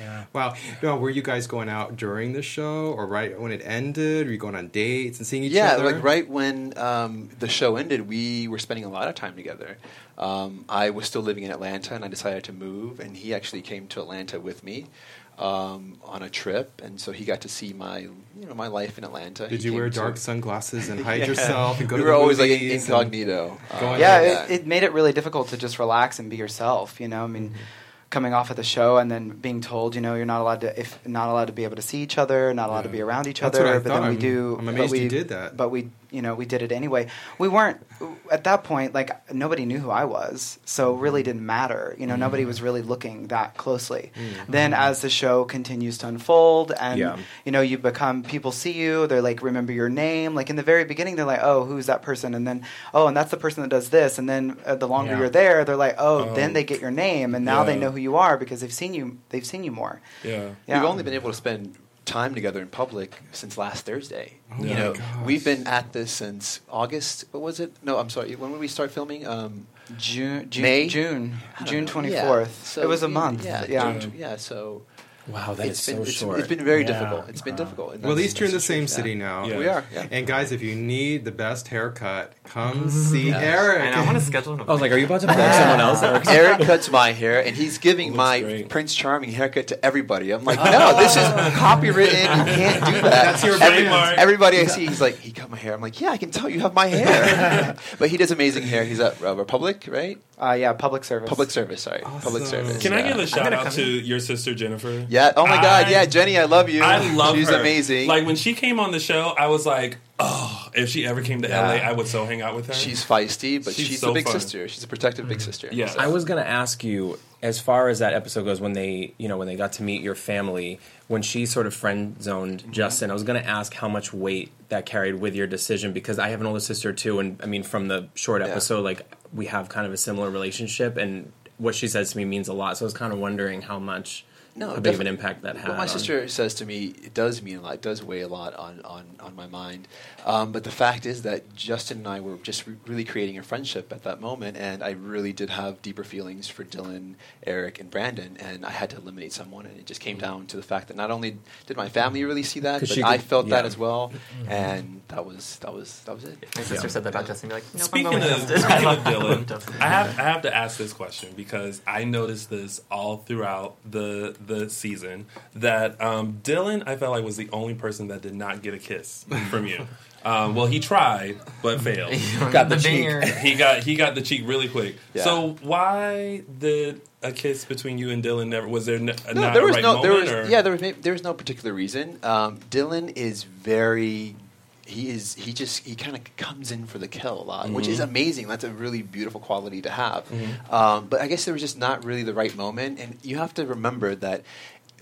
Yeah. wow. No, were you guys going out during the show or right when it ended? Were you going on dates and seeing each Yeah, other? Yeah, like right when um, the show ended, we were spending a lot of time together. Um, I was still living in Atlanta, and I decided to move, and he actually came to Atlanta with me um, on a trip, and so he got to see my, you know, my life in Atlanta. Did He you came wear to- dark sunglasses and hide Yeah. yourself and go we to were the always like incognito. go Um, yeah, Yeah. it, it made it really difficult to just relax and be yourself. You know, I mean, coming off of the show and then being told, you know, you're not allowed to, if not allowed to be able to see each other, not allowed to be around each That's other. but thought. then we I'm- do. I'm but amazed we, you did that. But we you know we did it anyway. We weren't at that point like nobody knew who I was, so it really mm-hmm. didn't matter. You know, nobody was mm-hmm. really looking that closely. Mm-hmm. Then as the show continues to unfold, and Yeah. you know you become people see you, they're like remember your name. Like in the very beginning, they're like, oh, who's that person? And then oh, and that's the person that does this. And then uh, the longer Yeah. you're there, they're like, oh, Oh. then they get your name, and now they know who you are because they've seen you. They've seen you more. Yeah. Yeah. We've only been able to spend time together in public since last Thursday. Oh you know, gosh. we've been at this since August. What was it? No, I'm sorry. When did we start filming? Um, June, June, May? June, June 24th. Yeah. So it was a month. Yeah, Yeah, June- yeah. So Wow, that is it's been so it's, short. it's been very Yeah. difficult. It's been difficult. Well, at that's- least you're in the same truth, city yeah. now. Yeah. We are. Yeah. And guys, if you need the best haircut, come see I Eric. know, I want to schedule an I was like, are you about to plug someone else? Eric cuts my hair, and he's giving my great. Prince Charming haircut to everybody. I'm like, no, this is copywritten. You can't do that. That's your Every- trademark. Everybody I see, he's like, he cut my hair. I'm like, yeah, I can tell you have my hair. but he does amazing hair. He's at uh, Republic, right? Uh, yeah, public service. Public service. Sorry, public service. Can I give a shout gonna out to your sister Jennifer? Yeah. Oh my God. Yeah, Jenny, I love you. I love She's her. amazing. Like when she came on the show, I was like, oh, if she ever came to Yeah. LA, I would so hang out with her. she's feisty, but She's she's, so a big fun. sister. She's a protective big sister. Yeah. So- I was gonna ask you, as far as that episode goes, when they, you know, when they got to meet your family, when she sort of friend zoned Justin, I was gonna ask how much weight that carried with your decision because I have an older sister too, and I mean, from the short Yeah. episode, like we have kind of a similar relationship, and what she says to me means a lot. So I was kind of wondering how much, No, how big of an definitely. impact that had. What my on- sister says to me, it does mean a lot. It does weigh a lot on on, on my mind. Um, but the fact is that Justin and I were just re- really creating a friendship at that moment, and I really did have deeper feelings for Dylan, Eric, and Brandon, and I had to eliminate someone, and it just came down to the fact that not only did my family really see that, but she I could- felt that as well, and that was that was that was it. My sister said that about Justin. Be like, nope, I'm Speaking of, with speaking I of love Dylan, I have I have to ask this question because I noticed this all throughout the the season that um, Dylan I felt like was the only person that did not get a kiss from you. Um, well, he tried but failed. Got the the cheek. he got he got the cheek really quick. Yeah. So why did a kiss between you and Dylan never? Was there n- No, not there a was right no, there was moment? or? yeah, there was there was no particular reason. Um, Dylan is very. He is. He just. He kind of comes in for the kill a lot, which Mm-hmm. is amazing. That's a really beautiful quality to have. Um, but I guess there was just not really the right moment, and you have to remember that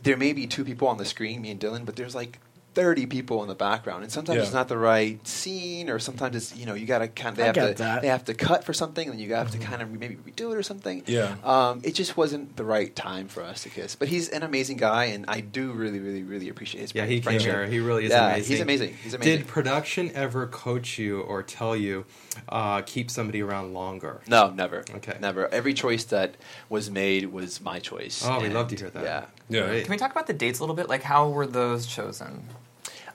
there may be two people on the screen, me and Dylan, but there's like. 30 people in the background and sometimes Yeah. it's not the right scene or sometimes it's you know you gotta kind of they I have to that. they have to cut for something and then you have to kind of maybe redo it or something Yeah. um, it just wasn't the right time for us to kiss. But he's an amazing guy, and I do really, really, really appreciate his Yeah, he came friendship. here. He really is yeah, amazing. he's amazing. He's amazing. Did production ever coach you or tell you uh, keep somebody around longer? no, never. Okay. never. Every choice that was made was my choice. Oh, we and, love to hear that. Yeah. Yeah. Great. Can we talk about the dates a little bit? Like, how were those chosen?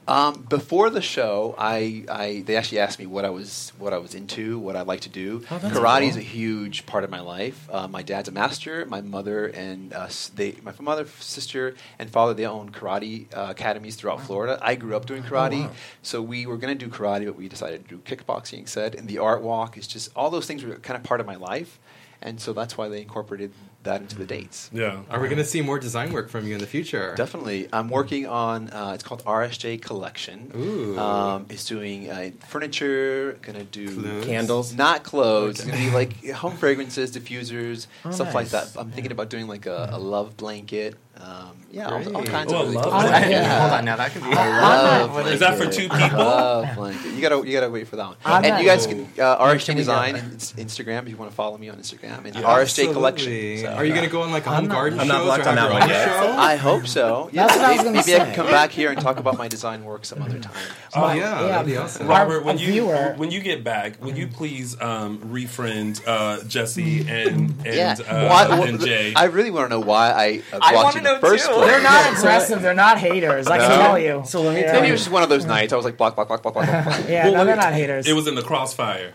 Um, before the show, I, I they actually asked me what I was what I was into, what I like to do. Oh, Karate is a huge part of my life. Uh, my dad's a master. My mother and uh, they, my mother, sister, and father, they own karate uh, academies throughout Florida. I grew up doing karate, wow. so we were going to do karate, but we decided to do kickboxing instead. And the art walk is just all those things were kind of part of my life, and so that's why they incorporated that into the dates. Yeah. Are we going to see more design work from you in the future? Definitely. I'm working on, uh, it's called RSJ Collection. Ooh. Um, it's doing uh, furniture, going to do Clothes? Candles. Not clothes. It's going to be like home fragrances, diffusers, Oh, stuff like that. I'm thinking about doing like a, a love blanket. Um, yeah, all, all Great. kinds Oh, of really love cool blanket. stuff. Yeah. Hold on, now that could be. Love Is that for two people? Love blanket. You gotta, you gotta wait for that one. I'm and not- you guys can uh, RSJ Design and Instagram if you want to follow me on Instagram and Yeah. RSJ Collection. So, Are you going to go on like a I'm home not- garden I'm not shows blocked or on that one yet. show? I hope so. Yeah, That's what I was maybe, gonna maybe I can come back here and talk about my design work some other time. Oh, My- yeah, yeah. that'd be awesome. Robert, when you viewer- when you get back, would you please um, refriend uh, Jesse and and, yeah. uh, Why- well, and Jay? I really want to know why I uh, I blocked you in the first place. They're not impressive. They're not haters. I can No? tell you. So let me Yeah. tell Maybe it was just one of those nights. I was like, block, block, block, block, block, block. Yeah, Well, no, they're not haters. It was in the crossfire.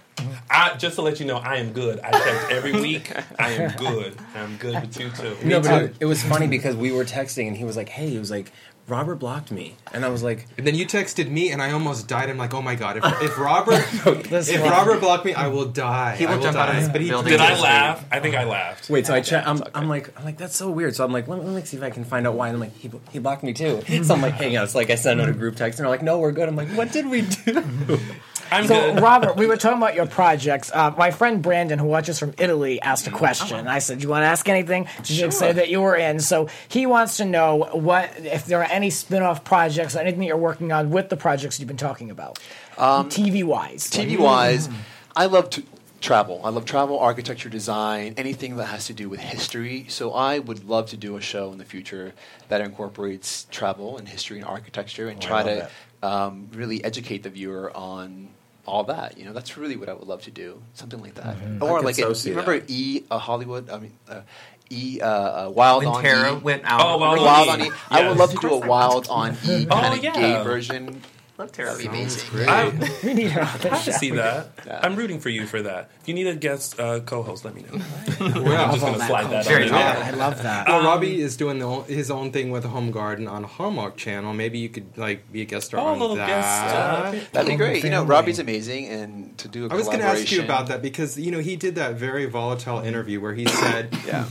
I, just to let you know, I am good. I checked every week. I am good. I'm good with you too. No, but it, it was funny because we were texting and he was like, "Hey," he was like, Robert blocked me, and I was like, And then you texted me, and I almost died. I'm like, oh my god, if, if Robert, This if one. Robert blocked me, I will die. He will I will jump out of his But he building. Did I Seriously. laugh? I think I laughed. Wait, so I check. I'm, I'm like, I'm like, that's so weird. So I'm like, let me, let me see if I can find out why. And I'm like, he, he blocked me too. So I'm like, hang on. It's like I sent out a group text, and they're like, no, we're good. I'm like, what did we do? I'm So, good. Robert, we were talking about your projects. Uh, my friend Brandon, who watches from Italy, asked a question. I said, "Do "You want to ask anything?" She did say that you were in. So he wants to know what if there are any spin-off projects anything that you're working on with the projects you've been talking about, TV wise. TV wise, I love to travel. I love travel, architecture, design, anything that has to do with history. So I would love to do a show in the future that incorporates travel and history and architecture and try to um, really educate the viewer on all that. You know, that's really what I would love to do. Something like that. Or I could like, so it, you remember that. E uh, Hollywood? I mean, uh, E uh, uh, Wild When on Tara E. went out. Oh, Wild on Wild E. on E. I would love to do a Wild on E kind Oh, of yeah. gay version. Love Tara. That'd be amazing. I, We need her I have to see that. Yeah. I'm rooting for you for that. If you need a guest uh, co-host, let me know. I'm Well, just gonna slide that Very on good. I love that. well, Robbie is doing the, his own thing with Home Garden on Hallmark Channel. Maybe you could like be a guest star Oh, on that. guest star. That'd be great. You know. Robbie's amazing, and to do a I was going to ask you about that because you know he did that very volatile interview where he said, Yeah.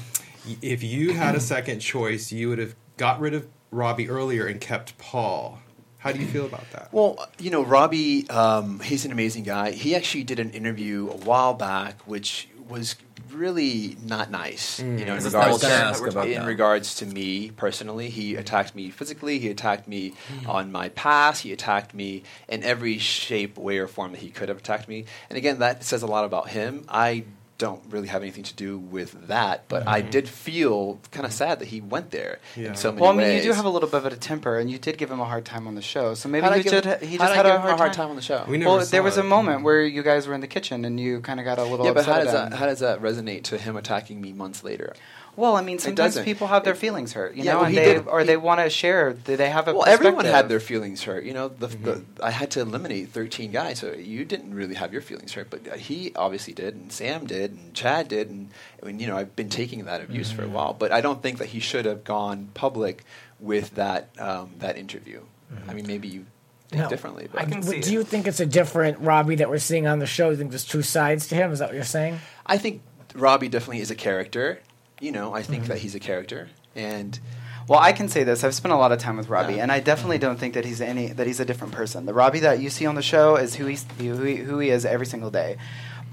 If you had a second choice, you would have got rid of Robbie earlier and kept Paul." How do you feel about that? Well, you know, Robbie, um, he's an amazing guy. He actually did an interview a while back, which was really not nice. You know, in Is this I regards was gonna that ask we're about in regards to me personally, he attacked me physically. He attacked me on my past. He attacked me in every shape, way, or form that he could have attacked me. And again, that says a lot about him. I don't really have anything to do with that, but I mm-hmm. did feel kind of sad that he went there Yeah. in so many Well, I mean, ways. you do have a little bit of a temper, and you did give him a hard time on the show. So maybe he, give just, he just had a him hard, hard time. time on the show. We never Well, there was it. a moment where you guys were in the kitchen and you kind of got a little Yeah, but how does that how does that resonate to him attacking me months later? Well, I mean, sometimes doesn't. people have their feelings hurt, you Yeah, know, well, and he they did- or he- they want to share. They they have a Well, everyone had perspective. their feelings hurt. You know, the, the, mm-hmm. I had to eliminate 13 guys, so you didn't really have your feelings hurt, but uh, he obviously did, and Sam did, and Chad did, and I mean, you know, I've been taking that abuse for a mm-hmm. while, but I don't think that he should have gone public with that um, that interview. I mean, mm-hmm. maybe you think No. differently, but I can But see do it. you think it's a different Robbie that we're seeing on the show? Do you think there's two sides to him? Is that what you're saying? I think Robbie definitely is a character. You know, I think that he's a character, and Well, I can say this. I've spent a lot of time with Robbie, Yeah. and I definitely don't think that he's any that he's a different person. The Robbie that you see on the show is who he's who he, who he is every single day.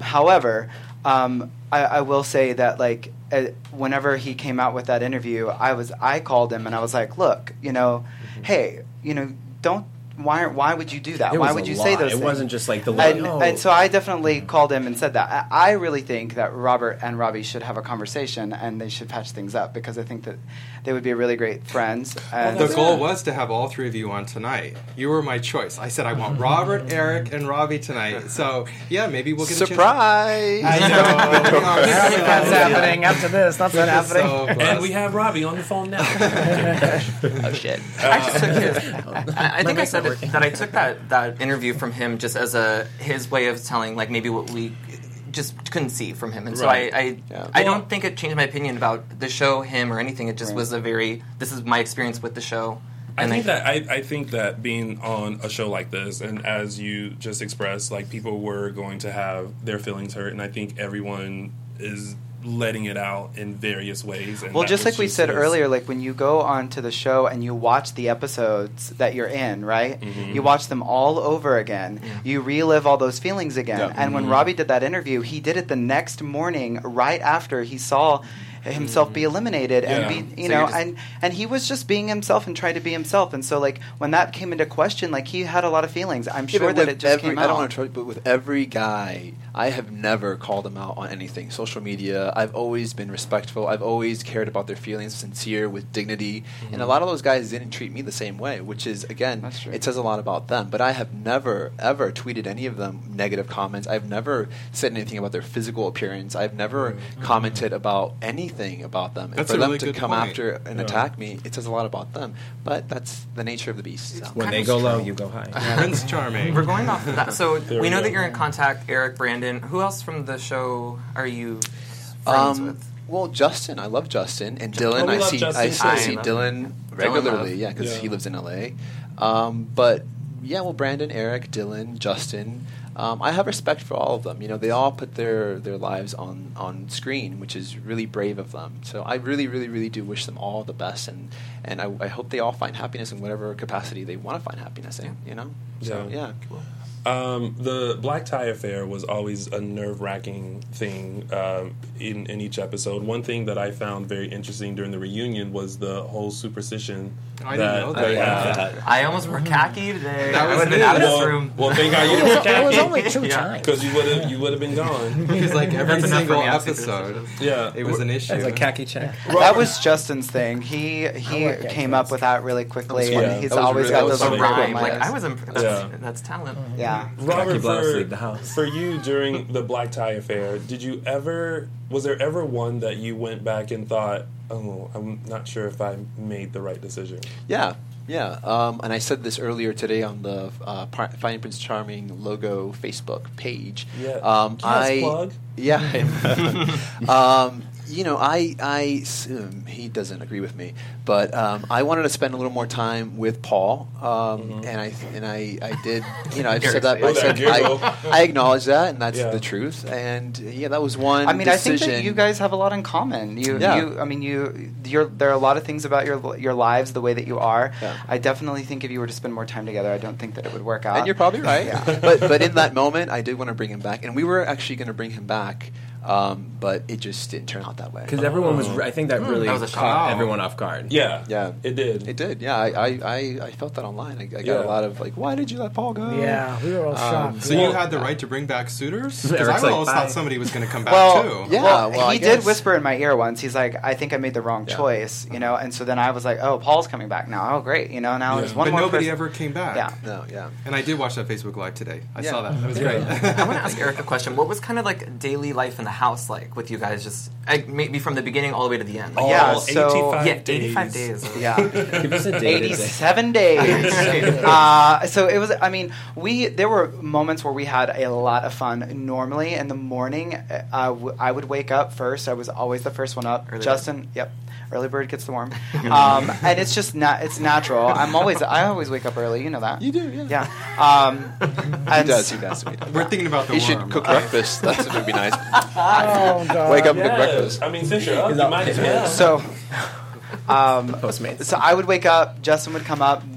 However, um, I, I will say that like uh, whenever he came out with that interview, I was I called him and I was like, look, you know, hey, you know, don't. Why, why would you do that? It Why would a you say lot. those It things? wasn't just like the and, oh. and so I definitely called him and said that. I, I really think that Robert and Robbie should have a conversation and they should patch things up because I think that they would be really great friends. And The goal was to have all three of you on tonight. You were my choice. I said I want Robert, Eric, and Robbie tonight. So yeah, maybe we'll get a chance. surprise. I know. I think that's happening after this. That's not happening. so And we have Robbie on the phone now. oh shit! I just took his. I, I think I said it, that I took that, that interview from him just as a his way of telling like maybe what we just couldn't see from him, and so I I, Yeah. I don't think it changed my opinion about the show, him, or anything. It just Right. was a very this is my experience with the show. I and think that I, I think that being on a show like this, and as you just expressed, like people were going to have their feelings hurt, and I think everyone is letting it out in various ways. And Well, just like we said earlier, like when you go onto the show and you watch the episodes that you're in, right? Mm-hmm. You watch them all over again. You relive all those feelings again. Yeah. And when Robbie did that interview, he did it the next morning, right after he saw himself be eliminated and Yeah. be you So know you're just- and and he was just being himself and tried to be himself and so like when that came into question like he had a lot of feelings i'm Yeah, sure that it just every, came I don't want to try, but with every guy, I have never called them out on anything. Social media, I've always been respectful. I've always cared about their feelings, sincere, with dignity. And a mm-hmm. lot of those guys didn't treat me the same way, which is again, it says a lot about them. But I have never ever tweeted any of them negative comments. I've never said anything about their physical appearance. I've never mm-hmm. commented about anything about them. And That's for a them really to good come point. after and Yeah. attack me, it says a lot about them. But that's the nature of the beast. So. when they go low, you go high. Prince Charming. We're going off of that. So There we we know go. that you're in contact, Eric, Brandon. Who else from the show are you friends Um, with? Well, Justin, I love Justin and Dylan. Oh, I see, Justin I, too. I see I Dylan regularly. love. Yeah, because Yeah. he lives in LA. Um, but yeah, well, Brandon, Eric, Dylan, Justin. Um, I have respect for all of them. You know, they all put their, their lives on, on screen, which is really brave of them. So I really, really, really do wish them all the best, and and I, I hope they all find happiness in whatever capacity they want to find happiness in. You know, so Yeah. yeah. Um, the black tie affair was always a nerve wracking thing um, in, in each episode. One thing that I found very interesting during the reunion was the whole superstition. I didn't know that. they Yeah. had. I almost wore khaki today. That I was would have been out of this Well, room. well, thank God you didn't was, wear it was only two Yeah. times. because you would have you would have been gone. Because like every That's single for me. I'm episode, Yeah, it was an issue. It's like khaki check. That was Justin's thing. He he like came up with that really quickly, That and funny. he's always really- got those funny. rhyme. Like. I was imp- that's, Yeah. that's talent. Yeah. Robert, Khaki for, the house. for you during the black tie affair, did you ever? Was there ever one that you went back and thought, "Oh, I'm not sure if I made the right decision"? Yeah, yeah. Um, and I said this earlier today on the uh, Pri- Finding Prince Charming logo Facebook page. Yeah. Um, Yes, I, plug. Yeah. um, you know, I, I, s- um, he doesn't agree with me, but um, I wanted to spend a little more time with Paul, um, and I, and I, I did. You know, I said that. I said "Oh, that I, I acknowledge that, and that's Yeah. the truth. And yeah, that was one. I mean, I think that you guys have a lot in common. You, Yeah. you I mean, you, you're, there are a lot of things about your your lives, the way that you are. Yeah. I definitely think if you were to spend more time together, I don't think that it would work out. And you're probably right. Yeah. but but in that moment, I did want to bring him back, and we were actually going to bring him back, um, but it just didn't turn out that way. Because everyone was, I think that really That was a shock. caught Wow. everyone off guard. Yeah, Yeah. it did. It did, yeah. I, I, I, I felt that online. I, I got Yeah. a lot of like, why did you let Paul go? Yeah, we were all shocked. So Well- you had the right to bring back suitors? Because I Eric's like, almost bye. thought somebody was going to come back well, too. Yeah, well, well, I he did guess- whisper in my ear once. He's like, "I think I made the wrong Yeah. choice," you know. And so then I was like, "Oh, Paul's coming back now. Oh, great, you know. Now Yeah. there's one but more nobody person. ever came back. Yeah. No, yeah. And I did watch that Facebook Live today. I Yeah. saw that. That was great. I want to ask Eric a question. What was kind of like daily life in the house like with you guys? Just like, maybe from the beginning all the way to the end. Like, Yeah, so- 85 yeah, days. eighty-five days. Yeah. Give us a date. day. 87 days. uh, so it was. I mean, we there were moments where we had a lot of fun. Normally in the morning, uh, w- I would wake up first. I was always the first one up. Early Justin, yep. Early bird gets the worm, um, and it's just not. It's natural. I'm always. I always wake up early. You know that. You do, yeah. Yeah. Um, He and does, he does. He does. We're thinking about the He should worm. cook breakfast. That's what would be nice. oh, God. Wake up and cook breakfast. I mean, since you're up, you might as well. So, um, Postmates. so I would wake up. Justin would come up, c-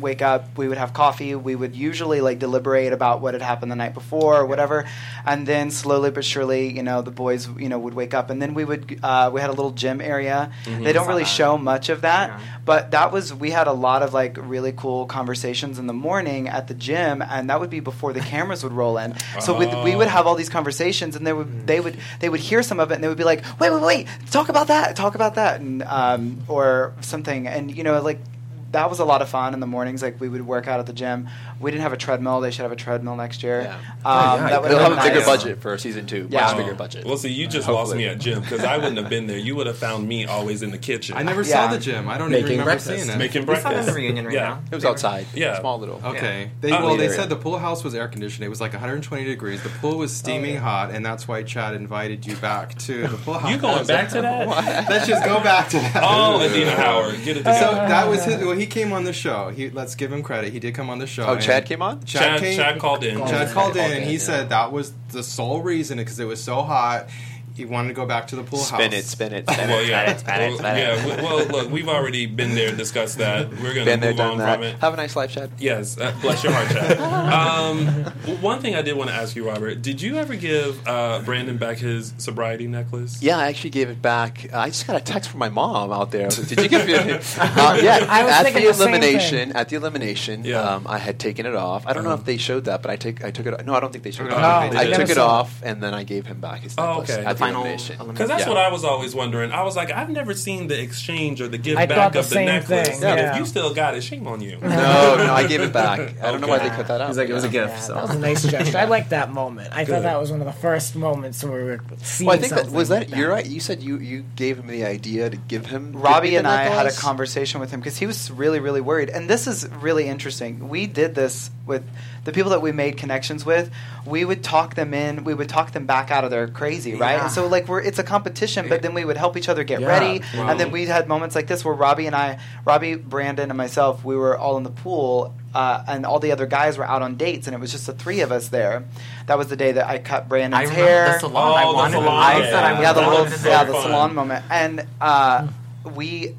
wake up. We would have coffee. We would usually like deliberate about what had happened the night before or whatever, and then slowly but surely, you know, the boys, you know, would wake up, and then we would. Uh, we had a little gym area. They don't really show much of that, Yeah. but that was we had a lot of like really cool conversations in the morning at the gym, and that would be before the cameras would roll in. So we'd, we would have all these conversations, and they would they would they would hear some of it, and they would be like, "Wait, wait, wait! Talk about that! Talk about that!" and um, or something, and you know, like that was a lot of fun in the mornings. Like we would work out at the gym. We didn't have a treadmill. They should have a treadmill next year. Yeah. Um, Oh, yeah, that They'll have been a bigger budget for season two. Yeah. Much bigger budget. Well, see, you just lost me at gym because I wouldn't have been there. You would have found me always in the kitchen. I never Yeah. saw the gym. I don't Making even remember breakfast. seeing it. making We saw that breakfast. in the reunion right yeah. now. It was outside. Yeah. Small little. Okay. They, Uh, well, they area. said the pool house was air conditioned. It was like 120 degrees. The pool was steaming hot, and that's why Chad invited you back to the pool house. You going back to that? Let's just go back to that. Oh, Adina Howard, get it So that was his. Well, he came on the show. He let's give him credit. He did come on the show. Oh, Chad came on? Chad, Chad, came. Chad called in. Chad called in. called and in, he yeah. said that was the sole reason because it was so hot. He wanted to go back to the pool Spin house. it, spin it, spin Well, it. yeah. spin it, Well, spin it. yeah. Well, look, we've already been there, discussed that. We're going to Been there, move done on that. from it. Have a nice life, Chad. Yes, uh, bless your heart, Chad. Um, one thing I did want to ask you, Robert, did you ever give uh, Brandon back his sobriety necklace? Yeah, I actually gave it back. Uh, I just got a text from my mom out there. Did you give it? uh, yeah, I was at the the elimination. At the elimination, Yeah. um, I had taken it off. I don't know Uh-huh. if they showed that, but I take I took it. Off. No, I don't think they showed it. I I, don't think they took it off, and then I gave him back his Oh, necklace okay. At The the, final elimination. elimination. Because that's Yeah. what I was always wondering. I was like, I've never seen the exchange or the give I back thought the of the necklace. thing, yeah. If you still got it, shame on you. No, no, I gave it back. I don't know why they cut that out. He's like, it was a gift. Yeah, so. that was a nice gesture. I like that moment. I Good. thought that was one of the first moments where we were seeing Well, I think that something was like that. You're right. You said you you gave him the idea to give him. Robbie me the and I had a conversation with him because he was really, really worried. And this is really interesting. We did this with the people that we made connections with, we would talk them in, we would talk them back out of their crazy, right? And so like we're it's a competition, but then we would help each other get Yeah, ready, wow. and then we had moments like this where Robbie and I, Robbie, Brandon, and myself, we were all in the pool, uh, and all the other guys were out on dates, and it was just the three of us there. That was the day that I cut Brandon's remember hair. the salon. I Oh, the salon I day. said I yeah, the wanted little, so yeah, the salon moment, and uh, we.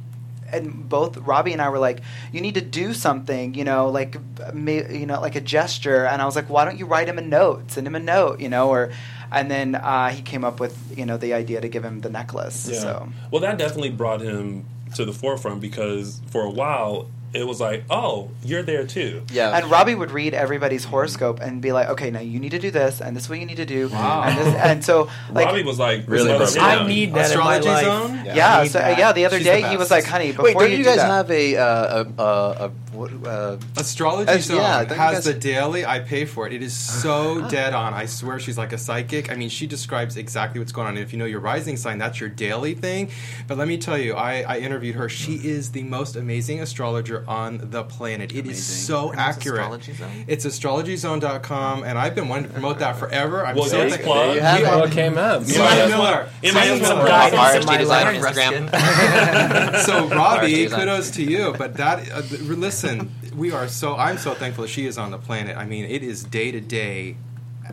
And both Robbie and I were like, "You need to do something, you know, like, you know, like a gesture." And I was like, "Why don't you write him a note? Send him a note, you know?" Or, and then uh, he came up with, you know, the idea to give him the necklace. Yeah. So Well, that definitely brought him to the forefront because for a while it was like, oh, you're there too. Yeah. And Robbie would read everybody's horoscope and be like, "Okay, now you need to do this, and this is what you need to do." And, this, and so, like, Robbie was like, Really this broke mother- it I need that Astrology in my life. zone? yeah, I need so, that. yeah. The other She's the day, he was like, "Honey, before Wait, don't you, you do guys that, have a, uh, a, a, a what, uh, Astrology As- Zone yeah, has the daily. I pay for it. It is so dead on. I swear she's like a psychic. I mean, she describes exactly what's going on. And if you know your rising sign, that's your daily thing. But let me tell you, I, I interviewed her. She is the most amazing astrologer on the planet. It is Amazing. so Her name's accurate. Astrology Zone? It's astrologyzone.com, and I've been wanting to promote that forever. I'm Well, so there's thankful. plug. You have We it. are- What came up? You might Susan Miller. well- might as Some well- RSG in my design life. on Instagram. so Robbie, kudos to you. But that, uh, th- listen, we are so. I'm so thankful that she is on the planet. I mean, it is day to day,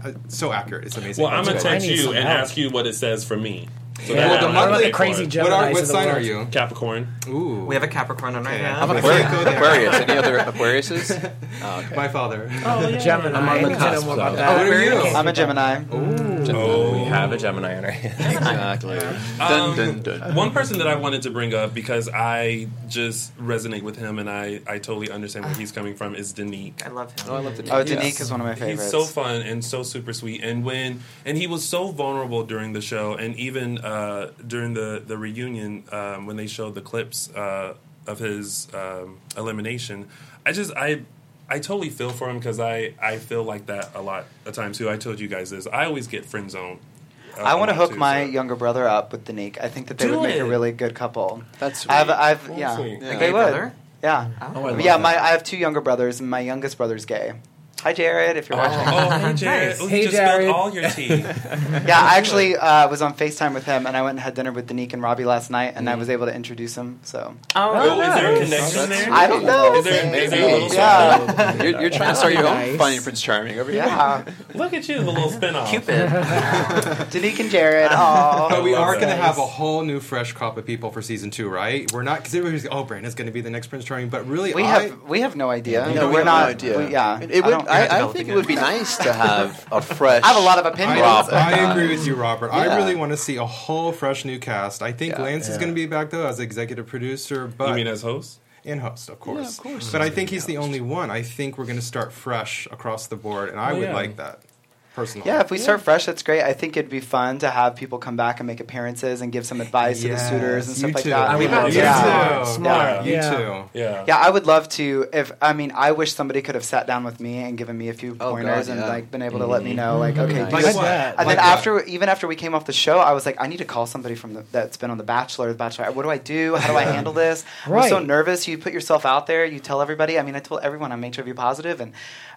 uh, so accurate. It's amazing. Well, I'm gonna text you and help. ask you what it says for me. So Yeah. Well, the monthly- have crazy for what, are, what of the sign are you? Capricorn. Ooh, We have a Capricorn on our Okay. hand. How about I can't Aquarius? Aquarius? Any other Aquariuses? Oh, okay. my father. Gemini. I'm on the need to know cusp, more though. about Oh, that. what are you? I'm a Gemini." Oh. We have a Gemini on our hands. Exactly. Um, Dun, dun, dun. One person that I wanted to bring up because I just resonate with him and I, I totally understand where he's coming from is Danique. I love him. Oh, I love the Oh, Yes. Danique is one of my favorites. He's so fun and so super sweet, and when and he was so vulnerable during the show, and even uh, during the the reunion um, when they showed the clips uh, of his um, elimination. I just I. I totally feel for him because I, I feel like that a lot of times too. I told you guys this. I always get friend zone. Uh, I want to hook my so. younger brother up with Danique. I think that they Do would make a really good couple. That's I've. I've, Oh, yeah. Yeah. they Gay would. brother? Yeah, Oh, I love yeah. that. My I have two younger brothers, and my youngest brother's gay. Hi, Jared, if you're watching. Oh, hey Jared! Nice. Oh, Hey, just Jared. spilled all your tea. Yeah, I actually uh, was on Facetime with him, and I went and had dinner with Danique and Robbie last night, and I was able to introduce him. So oh, is there a nice. connection there? I don't know. Is there, is there a little Yeah. You're, you're trying to start your own Nice. Finding Prince Charming over here. Yeah, Look at you, the little spinoff. Cupid. Danique and Jared. Oh, But we are going to have a whole new fresh crop of people for season two, right? We're not because everybody's oh, Brandon's going to be the next Prince Charming, but really, we I, have we have no idea. No, No, we we're not. no idea. we- yeah, It, it would. Don't- I, I, think it it. would be nice to have a fresh. I have a lot of opinions. Rob. I agree with you, Robert. I really want to see a whole fresh new cast. I think Yeah. Lance is going to be back though as executive producer, but You mean as host? in host, of course. Yeah, of course. But I think he's the only one. I think we're going to start fresh across the board, and I Oh, would yeah. like that personally. Yeah, if we start fresh, that's great. I think it'd be fun to have people come back and make appearances and give some advice to the suitors and Yes, stuff you like that. I would You love too. that. You Smart. too. Yeah. You too. Yeah. Yeah, I would love to. If I mean, I wish somebody could have sat down with me and given me a few Oh, pointers God, and yeah. like been able to let me mm-hmm. know, like, okay, do Like what? And Like then what? after, even after we came off the show, I was like, I need to call somebody from the, that's been on The Bachelor, The Bachelor. What do I do? How do I handle this? I'm so nervous. You put yourself out there. You tell everybody. I mean, I told everyone I'm HIV positive, and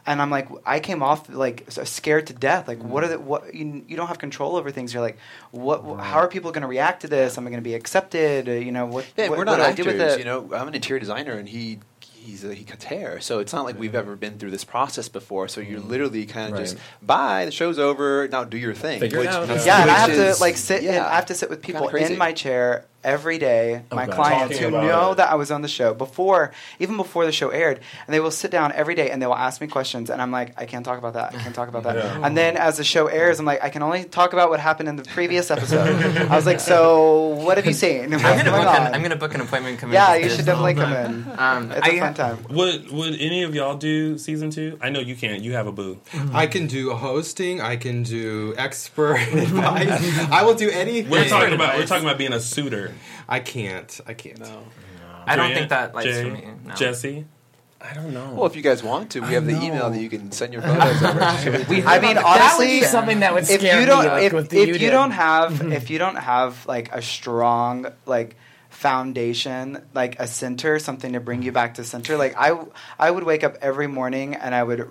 and I'm like, I came off like scared to death. Like, what are the what? You, you don't have control over things. You're like, what? How are people going to react to this? Am I going to be accepted? Uh, You know, what? Yeah, what, we're what not do I actors. do with it? You know, I'm an interior designer, and he he's a, he cuts hair, so it's not like we've ever been through this process before. So you're literally kind of Right. just bye. The show's over. Now do your thing. Figure it which, out. Yeah, and I have is- to like sit. In, yeah, I have to sit with people in my chair every day. my God. clients Talking who know it. that I was on the show before, even before the show aired, and they will sit down every day and they will ask me questions, and I'm like, I can't talk about that. I can't talk about that. Yeah. And then as the show airs, I'm like, I can only talk about what happened in the previous episode. I was like, so what have you seen? What's I'm gonna book an, I'm gonna book an appointment. Come in yeah, with you should definitely come in. Um, It's a I- fun time. Would Would any of y'all do season two? I know you can't. You have a boo. I can do hosting. I can do expert advice. I will do anything. We're talking about we're talking about being a suitor. I can't. I can't. No. I don't think that likes Jay, for me. No. Jesse. I don't know. Well, if you guys want to, we have the email that you can send your photos over. I mean, that would honestly, be something that would if you don't me. Like, if, if you you don't have if you don't have like a strong like foundation, like a center, something to bring you back to center. Like I, I would wake up every morning and I would r-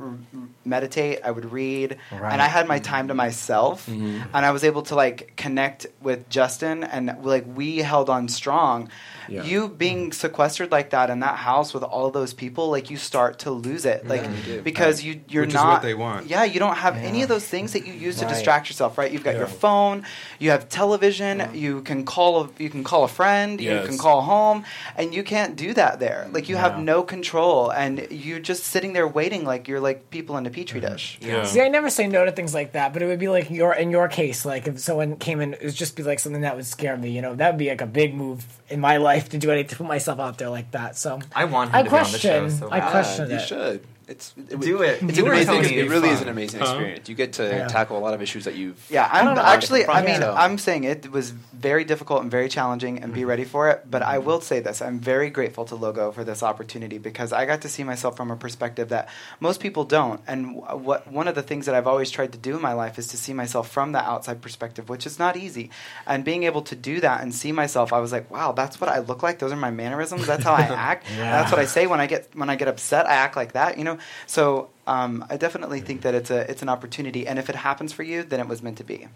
meditate, I would read, and I had my time to myself, mm-hmm. and I was able to like connect with Justin, and like we held on strong. Yeah. You being mm-hmm. sequestered like that in that house with all those people, like you start to lose it, like mm-hmm. you do. because you you're Which is not what they want. Yeah, you don't have any of those things that you use to Right. distract yourself, right? You've got your phone, you have television, you can call a you can call a friend, you can call home, and you can't do that there. Like you have No. no control, and you're just sitting there waiting, like you're like people in a petri mm-hmm. dish. Yeah. See, I never say no to things like that, but it would be like your in your case, like if someone came in, it would just be like something that would scare me. You know, that would be like a big move in my life to do anything to put myself out there like that. So I want him I to be on the question. show. So I bad. question you it. should. It's it, Do it. It's You an were amazing. telling It it's really is an amazing Huh? experience. You get to Yeah. tackle a lot of issues that you've. Yeah, I'm don't know. actually. I mean, So- I'm saying it was very difficult and very challenging, and Mm-hmm. be ready for it. But I will say this: I'm very grateful to Logo for this opportunity because I got to see myself from a perspective that most people don't. And what one of the things that I've always tried to do in my life is to see myself from the outside perspective, which is not easy. And being able to do that and see myself, I was like, wow, that's what I look like. Those are my mannerisms. That's how I act. And that's what I say when I get when I get upset. I act like that. You know. So um, I definitely think that it's a it's an opportunity, and if it happens for you, then it was meant to be.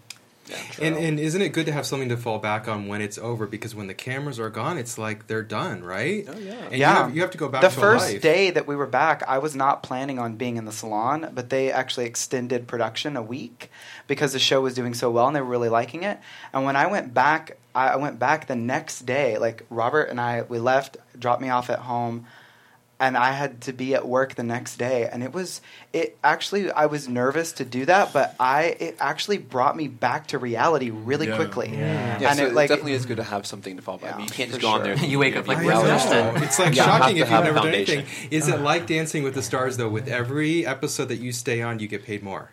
And, and isn't it good to have something to fall back on when it's over? Because when the cameras are gone, it's like they're done, right? Oh yeah. And yeah, You have, you have to go back The to first life. day that we were back, I was not planning on being in the salon, but they actually extended production a week because the show was doing so well and they were really liking it. And when I went back, I I went back the next day. Like Robert and I, we left, dropped me off at home. And I had to be at work the next day, and it was it actually. I was nervous to do that, but I it actually brought me back to reality really Yeah. quickly. Yeah, and so it it, like definitely is good to have something to fall back. I mean, you can't just for go on sure. there. You wake up like, I where's know. It's like Yeah, you shocking to if you've a never done anything. Is it like Dancing with the Stars though? With every episode that you stay on, you get paid more.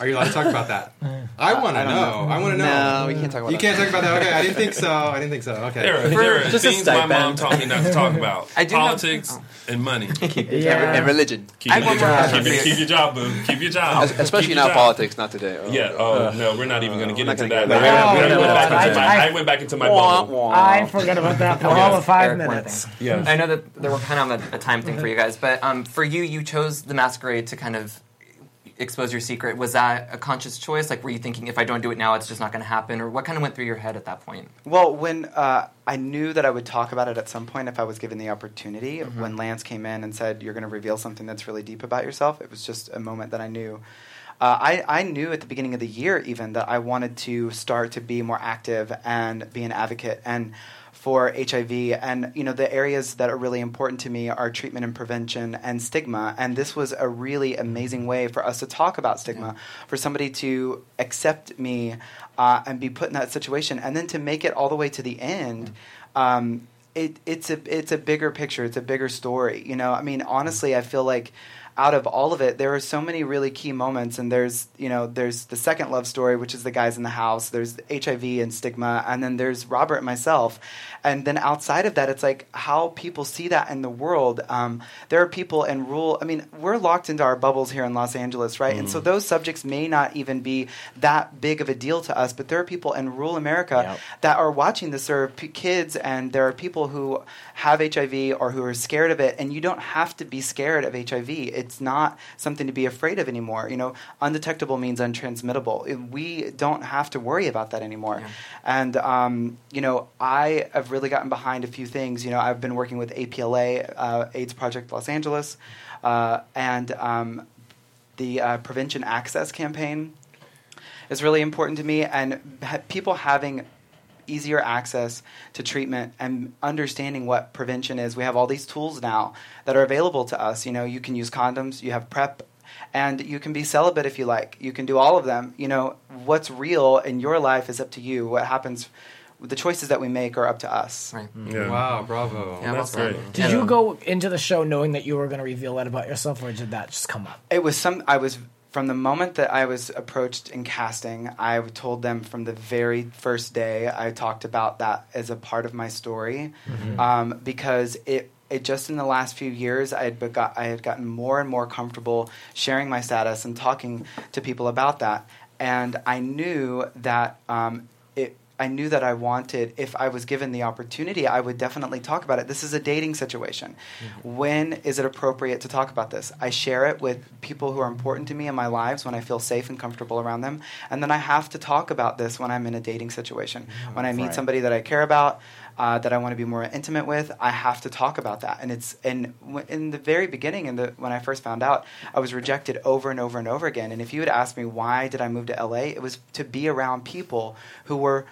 Are you allowed to talk about that? I want to I know. know. I want to know. No, we can't talk about You that. can't talk about that. Okay, I didn't think so. I didn't think so. Okay. There are, there are just a things my mom stipend. taught me not to talk about. I do have- Politics and money. Yeah. And religion, Keep, I your, one job. keep, your, keep your job, boo. Keep your job. Es- especially Keep now your job. politics. Not today. Oh, Yeah. Oh no, we're not even going to get into that. gonna I, get went- into I went that. back into I- my, I- I went back into my bubble. I forgot about that for all of five minutes. Yeah. I know that there were kind of a, a time thing for you guys, but um, for you, you chose the masquerade to kind of expose your secret. Was that a conscious choice? Like, were you thinking, if I don't do it now, it's just not going to happen? Or what kind of went through your head at that point? Well, when uh, I knew that I would talk about it at some point if I was given the opportunity, Mm-hmm. when Lance came in and said, You're going to reveal something that's really deep about yourself, it was just a moment that I knew. Uh, I, I knew at the beginning of the year, even, that I wanted to start to be more active and be an advocate. And for HIV and you know the areas that are really important to me are treatment and prevention and stigma. And this was a really amazing way for us to talk about stigma for somebody to accept me uh, and be put in that situation and then to make it all the way to the end um, it, it's a it's a bigger picture. It's a bigger story. You know I mean honestly I feel like out of all of it, there are so many really key moments. And there's, you know, there's the second love story, which is the guys in the house. There's HIV and stigma, and then there's Robert and myself. And then outside of that, it's like how people see that in the world. Um, there are people in rural. I mean, we're locked into our bubbles here in Los Angeles, right? And so those subjects may not even be that big of a deal to us. But there are people in rural America Yep. that are watching this. There are p- kids, and there are people who have HIV or who are scared of it. And you don't have to be scared of HIV. It's not something to be afraid of anymore. You know, undetectable means untransmittable. We don't have to worry about that anymore. And um, you know, I have really gotten behind a few things. You know, I've been working with APLA, uh, AIDS Project Los Angeles, uh, and um, the uh, Prevention Access campaign is really important to me, and ha- people having easier access to treatment and understanding what prevention is. We have all these tools now that are available to us. You know, you can use condoms, you have PrEP, and you can be celibate if you like. You can do all of them. You know, what's real in your life is up to you. What happens, the choices that we make are up to us. Right. Mm-hmm. Yeah. Wow, bravo. Yeah, That's said. great. Did you go into the show knowing that you were going to reveal that about yourself, or did that just come up? It was some. I was from the moment that I was approached in casting. I told them from the very first day. I talked about that as a part of my story, um, because it. It just in the last few years, I had begot, I had gotten more and more comfortable sharing my status and talking to people about that, and I knew that um, it I knew that I wanted, if I was given the opportunity, I would definitely talk about it. This is a dating situation. When is it appropriate to talk about this? I share it with people who are important to me in my lives when I feel safe and comfortable around them. And then I have to talk about this when I'm in a dating situation. When I meet Right. somebody that I care about, uh, that I want to be more intimate with, I have to talk about that. And it's and w- in the very beginning, in the when I first found out, I was rejected over and over and over again. And if you had asked me why did I move to LA, it was to be around people who were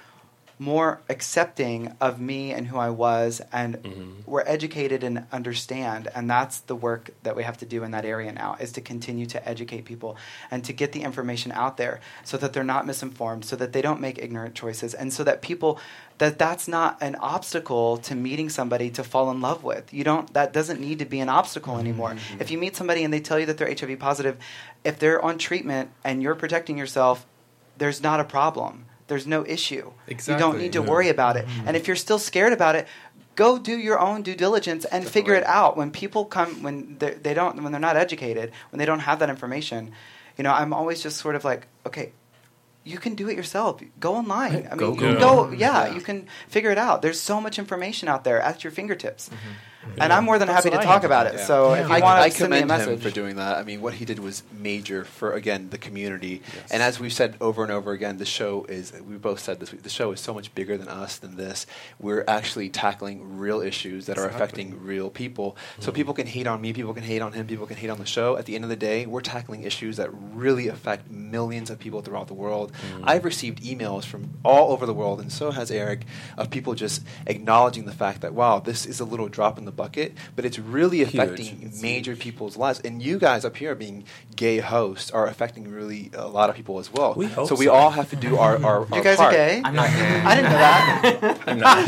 more accepting of me and who I was and mm-hmm. were educated and understand and that's the work that we have to do in that area now is to continue to educate people and to get the information out there so that they're not misinformed so that they don't make ignorant choices and so that people that that's not an obstacle to meeting somebody to fall in love with. You don't that doesn't need to be an obstacle mm-hmm. anymore. If you meet somebody and they tell you that they're HIV positive if they're on treatment and you're protecting yourself there's not a problem. There's no issue. You don't need to yeah. worry about it. And if you're still scared about it, go do your own due diligence and figure it out. When people come, when they're, they don't, when they're not educated, when they don't have that information, you know, I'm always just sort of like, okay, you can do it yourself. Go online. I Go mean, Google. go, yeah, Yeah. you can figure it out. There's so much information out there at your fingertips. Mm-hmm. And I'm more than That's happy to I talk about it. Yeah. So if you I, want I to send me a commend him message, for doing that. I mean, what he did was major for again the community. And as we've said over and over again, the show is. We both said this. The show is so much bigger than us than this. We're actually tackling real issues that are affecting real people. So mm-hmm. people can hate on me. People can hate on him. People can hate on the show. At the end of the day, we're tackling issues that really affect millions of people throughout the world. Mm. I've received emails from all over the world, and so has Eric, of people just acknowledging the fact that wow, this is a little drop in the bucket, but it's really affecting It's major people's lives. And you guys up here being gay hosts are affecting really a lot of people as well. We hope so we all have to do our, our, our you guys part. are gay. I'm not gay. I didn't know that. I'm not.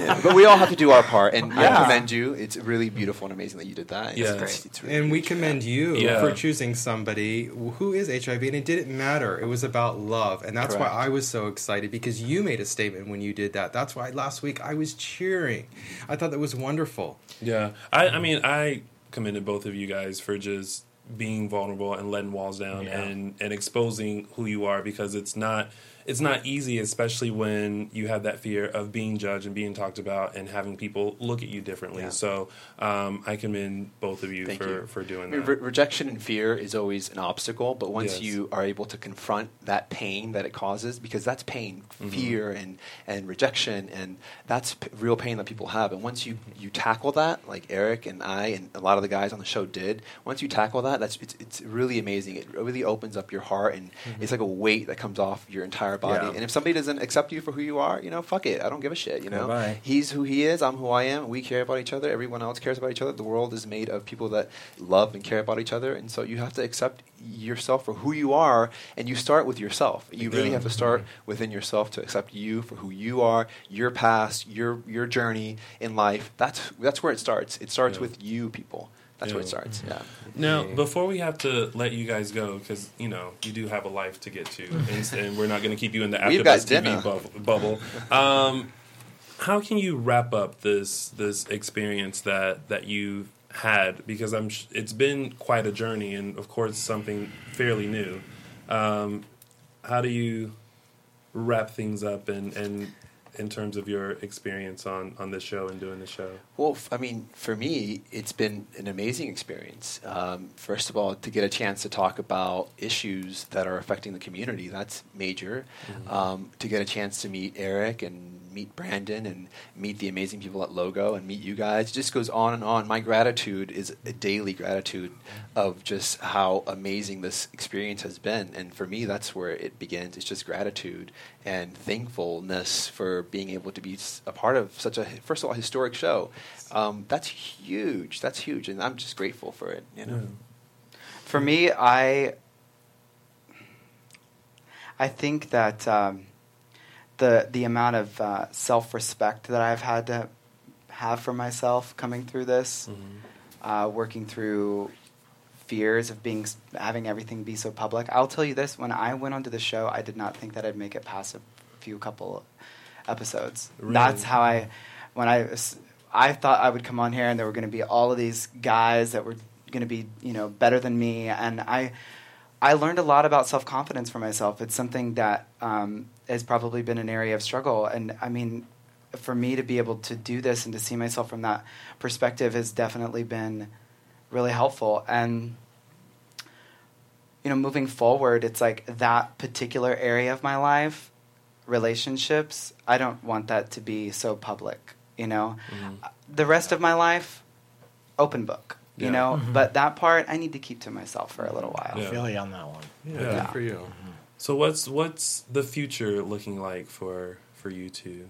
Yeah, but we all have to do our part, and I commend you. It's really beautiful and amazing that you did that. It's, Yeah. it's, it's really And we huge. commend you Yeah. for choosing somebody who is HIV, and it didn't matter. It was about love, and that's Correct. why I was so excited because you made a statement when you did that. That's why last week I was cheering. I thought that was wonderful. Yeah, I, I mean, I commended both of you guys for just being vulnerable and letting walls down Yeah. and and exposing who you are because it's not it's not easy, especially when you have that fear of being judged and being talked about and having people look at you differently. Yeah. So um, I commend both of you Thank for you. for doing I mean, that. re- rejection and fear is always an obstacle, but once Yes. you are able to confront that pain that it causes, because that's pain, fear and, and rejection, and that's p- real pain that people have. And once you, you tackle that, like Eric and I and a lot of the guys on the show did, once you tackle that, that's it's, it's really amazing. It really opens up your heart, and it's like a weight that comes off your entire body. Yeah. And if somebody doesn't accept you for who you are, you know, fuck it. I don't give a shit. You know, Bye-bye. he's who he is. I'm who I am. We care about each other. Everyone else cares about each other. The world is made of people that love and care about each other, and so you have to accept yourself for who you are, and you start with yourself. You really have to start within yourself to accept you for who you are, your past, your your journey in life. That's that's where it starts. It starts Yeah. with you, people. That's where it Yeah. starts. Yeah. Now, before we have to let you guys go, because you know you do have a life to get to, and, and we're not going to keep you in the We've AfterBuzz TV bub- bubble. Um, how can you wrap up this this experience that that you've had? Because I'm sh- it's been quite a journey, and of course something fairly new. Um, how do you wrap things up and and in terms of your experience on on this show and doing the show? Well, f- I mean, for me, it's been an amazing experience. Um, first of all, to get a chance to talk about issues that are affecting the community, that's major. Um, to get a chance to meet Eric and meet Brandon and meet the amazing people at Logo and meet you guys, it just goes on and on. My gratitude is a daily gratitude of just how amazing this experience has been. And for me, that's where it begins. It's just gratitude and thankfulness for being able to be a part of such a, first of all, historic show. Um, that's huge. That's huge. And I'm just grateful for it, you know? For me, I I think that um, the the amount of uh, self respect that I've had to have for myself coming through this, uh, working through fears of being having everything be so public. I'll tell you this: when I went onto the show, I did not think that I'd make it past a few couple episodes. Really? That's how I when I I thought I would come on here and there were going to be all of these guys that were going to be you know better than me, and I I learned a lot about self confidence for myself. It's something that um, has probably been an area of struggle. And I mean, for me to be able to do this and to see myself from that perspective has definitely been really helpful. And you know, moving forward, it's like that particular area of my life, relationships, I don't want that to be so public, you know. Uh, The rest of my life, open book, you Yeah. know, but that part I need to keep to myself for a little while. Yeah. Feel you on that one. Yeah, Yeah. good for you. So what's what's the future looking like for for you two?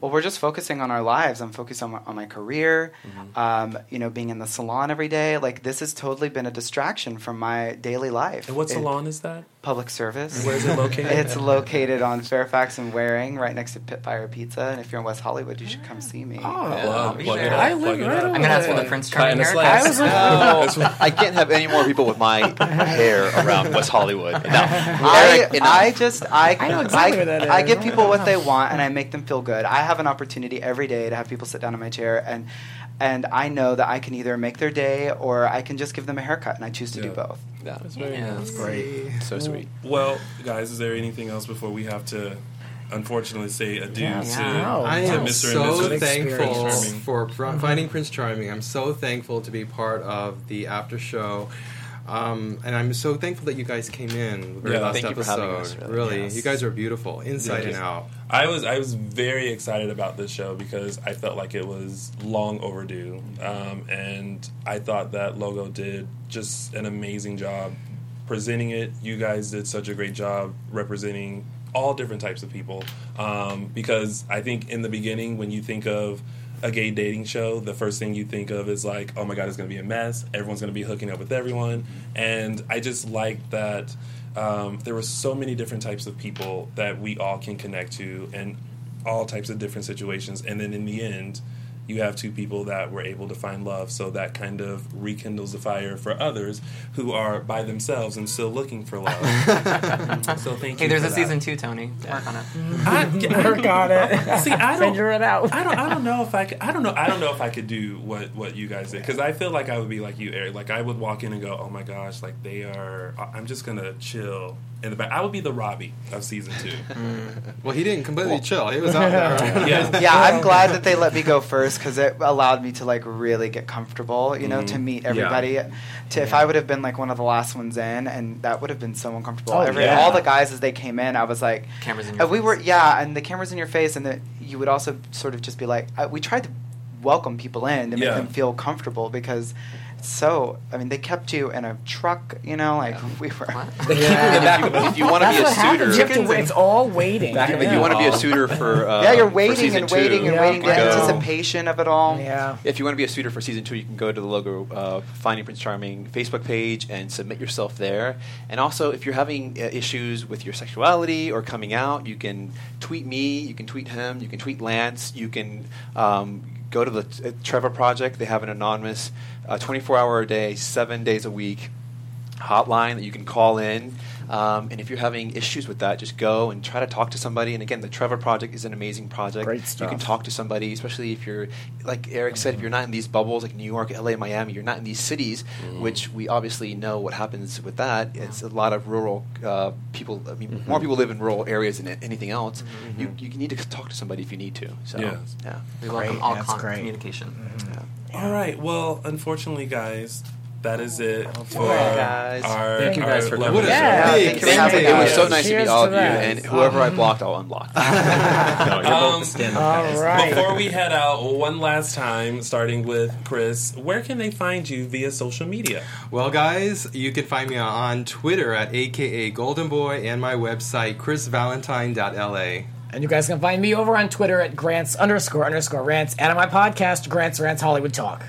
Well, we're just focusing on our lives. I'm focused on my, on my career, Mm-hmm. um, you know, being in the salon every day. Like, this has totally been a distraction from my daily life. And what It- salon is that? Public service. Where is it located? It's located on Fairfax and Waring, right next to Pitfire Pizza. And if you're in West Hollywood, you should come ah. see me. Oh, Plug, be plug it up, I plug live it right up. over I'm gonna ask for there. the Prince Cut Charming a haircut. I was like, No, I can't have any more people with my hair around West Hollywood. No, I, Eric, enough. I just I I know exactly I, where that I give oh people what they want and I make them feel good. I have an opportunity every day to have people sit down in my chair and and I know that I can either make their day or I can just give them a haircut and I choose to do Yeah. both. Yeah, Yeah. That's great. so sweet. Well, guys, is there anything else before we have to unfortunately say adieu Yeah, to, no. I to am Mr. so and Mrs. thankful for Pr- finding Prince Charming. I'm so thankful to be part of the after show. Um, and I'm so thankful that you guys came in the very Yeah, last thank you for episode. us, really. really, Yes. you guys are beautiful, inside Thank and out. I was I was very excited about this show because I felt like it was long overdue, um, and I thought that Logo did just an amazing job presenting it. You guys did such a great job representing all different types of people. Um, because I think in the beginning, when you think of a gay dating show, the first thing you think of is like, oh my god, it's going to be a mess. Everyone's going to be hooking up with everyone, and I just like that um, there were so many different types of people that we all can connect to, and all types of different situations. And then in the end, you have two people that were able to find love. So that kind of rekindles the fire for others who are by themselves and still looking for love. so thank Hey, you. there's for a that. season two, Tony. Work on it. I, I Work on it. See, I don't Figure it out. I don't. I don't know if I could. I don't know. I don't know if I could do what what you guys did because I feel like I would be like you, Eric. Like I would walk in and go, "Oh my gosh!" Like they are. I'm just gonna chill in the back. I would be the Robbie of season two. Mm. Well, he didn't completely chill. He was out there. yeah. yeah, I'm glad that they let me go first because it allowed me to like really get comfortable, you know, to Mm-hmm. meet everybody. To if I would have been like one of the last ones in, and that would have been so uncomfortable. Oh, Every, yeah. All the guys as they came in, I was like, Cameras in uh, your and we face. were yeah, and the cameras in your face, and the, you would also sort of just be like, I, we tried to welcome people in to make Yeah. them feel comfortable because. It's So I mean, they kept you in a truck, you know, like we were. They keep you in the back of If you want to be a what happens. You have suitor, to, it's all waiting. Back of if it, you want to be a suitor for uh, yeah, you're waiting and waiting two, and Yeah. waiting. The you can go- anticipation of it all. Yeah. If you want to be a suitor for season two, you can go to the logo uh, Finding Prince Charming Facebook page and submit yourself there. And also, if you're having uh, issues with your sexuality or coming out, you can tweet me, you can tweet him, you can tweet Lance, you can um, go to the uh, Trevor Project. They have an anonymous, uh, 24 hour a day, seven days a week hotline that you can call in. Um, and if you're having issues with that, just go and try to talk to somebody. And again, the Trevor Project is an amazing project. Great You can talk to somebody, especially if you're, like Eric said, if you're not in these bubbles like New York, LA, Miami, you're not in these cities, which we obviously know what happens with that. It's a lot of rural uh, people. I mean, more people live in rural areas than anything else. You, you need to talk to somebody if you need to. So, Yeah. yeah. We welcome all that's con- great. Communication. All right. Well, unfortunately, guys, that is it for Bye, guys. our. Thank you guys our for coming. Yeah, big thank you for thank having you. It was so nice to Cheers meet all of you, and whoever I blocked, I'll unblock. No, you're Um, both the stand-up All guys. right. Before we head out, one last time, starting with Chris, where can they find you via social media? Well, guys, you can find me on Twitter at AKA Golden Boy and my website, chrisvalentine.la. And you guys can find me over on Twitter at grants underscore underscore rants and on my podcast, Grants Rants Hollywood Talk.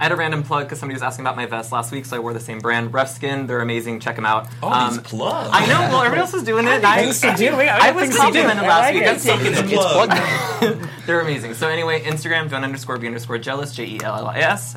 I had a random plug because somebody was asking about my vest last week, so I wore the same brand. Rough Skin, they're amazing. Check them out. All Um, these plugs. I know. Well, everybody else is doing it. and I, Things to do. We got I was things to complimented last like week. it. I'm taking Something it. plug. They're amazing. So anyway, Instagram, don't underscore be underscore jealous, J E L L I S.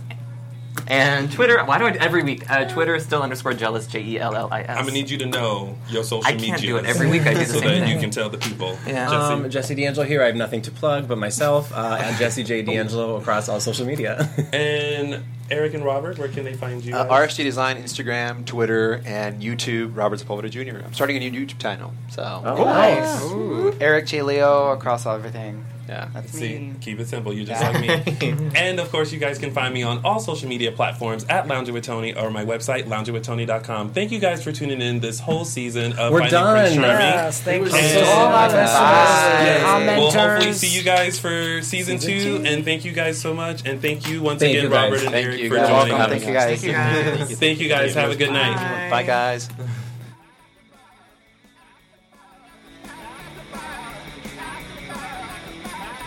And Twitter, why do I every week? Uh, Twitter is still underscore jealous, J E L L I S. I'm gonna need you to know your social I media. can't do it. Every week I do the so same that thing. you can tell the people. Yeah. Jesse. Um, Jesse D'Angelo here. I have nothing to plug but myself uh, and Jesse J D'Angelo across all social media. and Eric and Robert, where can they find you? Uh. RSG Design, Instagram, Twitter, and YouTube. Robert Sepulveda Jr. I'm starting a new YouTube channel, so Oh, Nice. Ooh, Eric J. Leo across everything. Yeah. That's See, me. keep it simple. You're just like me. and of course, you guys can find me on all social media platforms at Lounging with Tony or my website, loungingwithtony.com. Thank you guys for tuning in this whole season of We're Finding done. Prince Charming. Yes, thank you And- so much. Bye. We'll hopefully see you guys for season, two, and thank you guys so much. And thank you once Thank again, you. Robert and Thank Eric, you, for guys. joining us. Thank you guys. Thank you guys. Thank you guys. Have a good night. Bye, guys.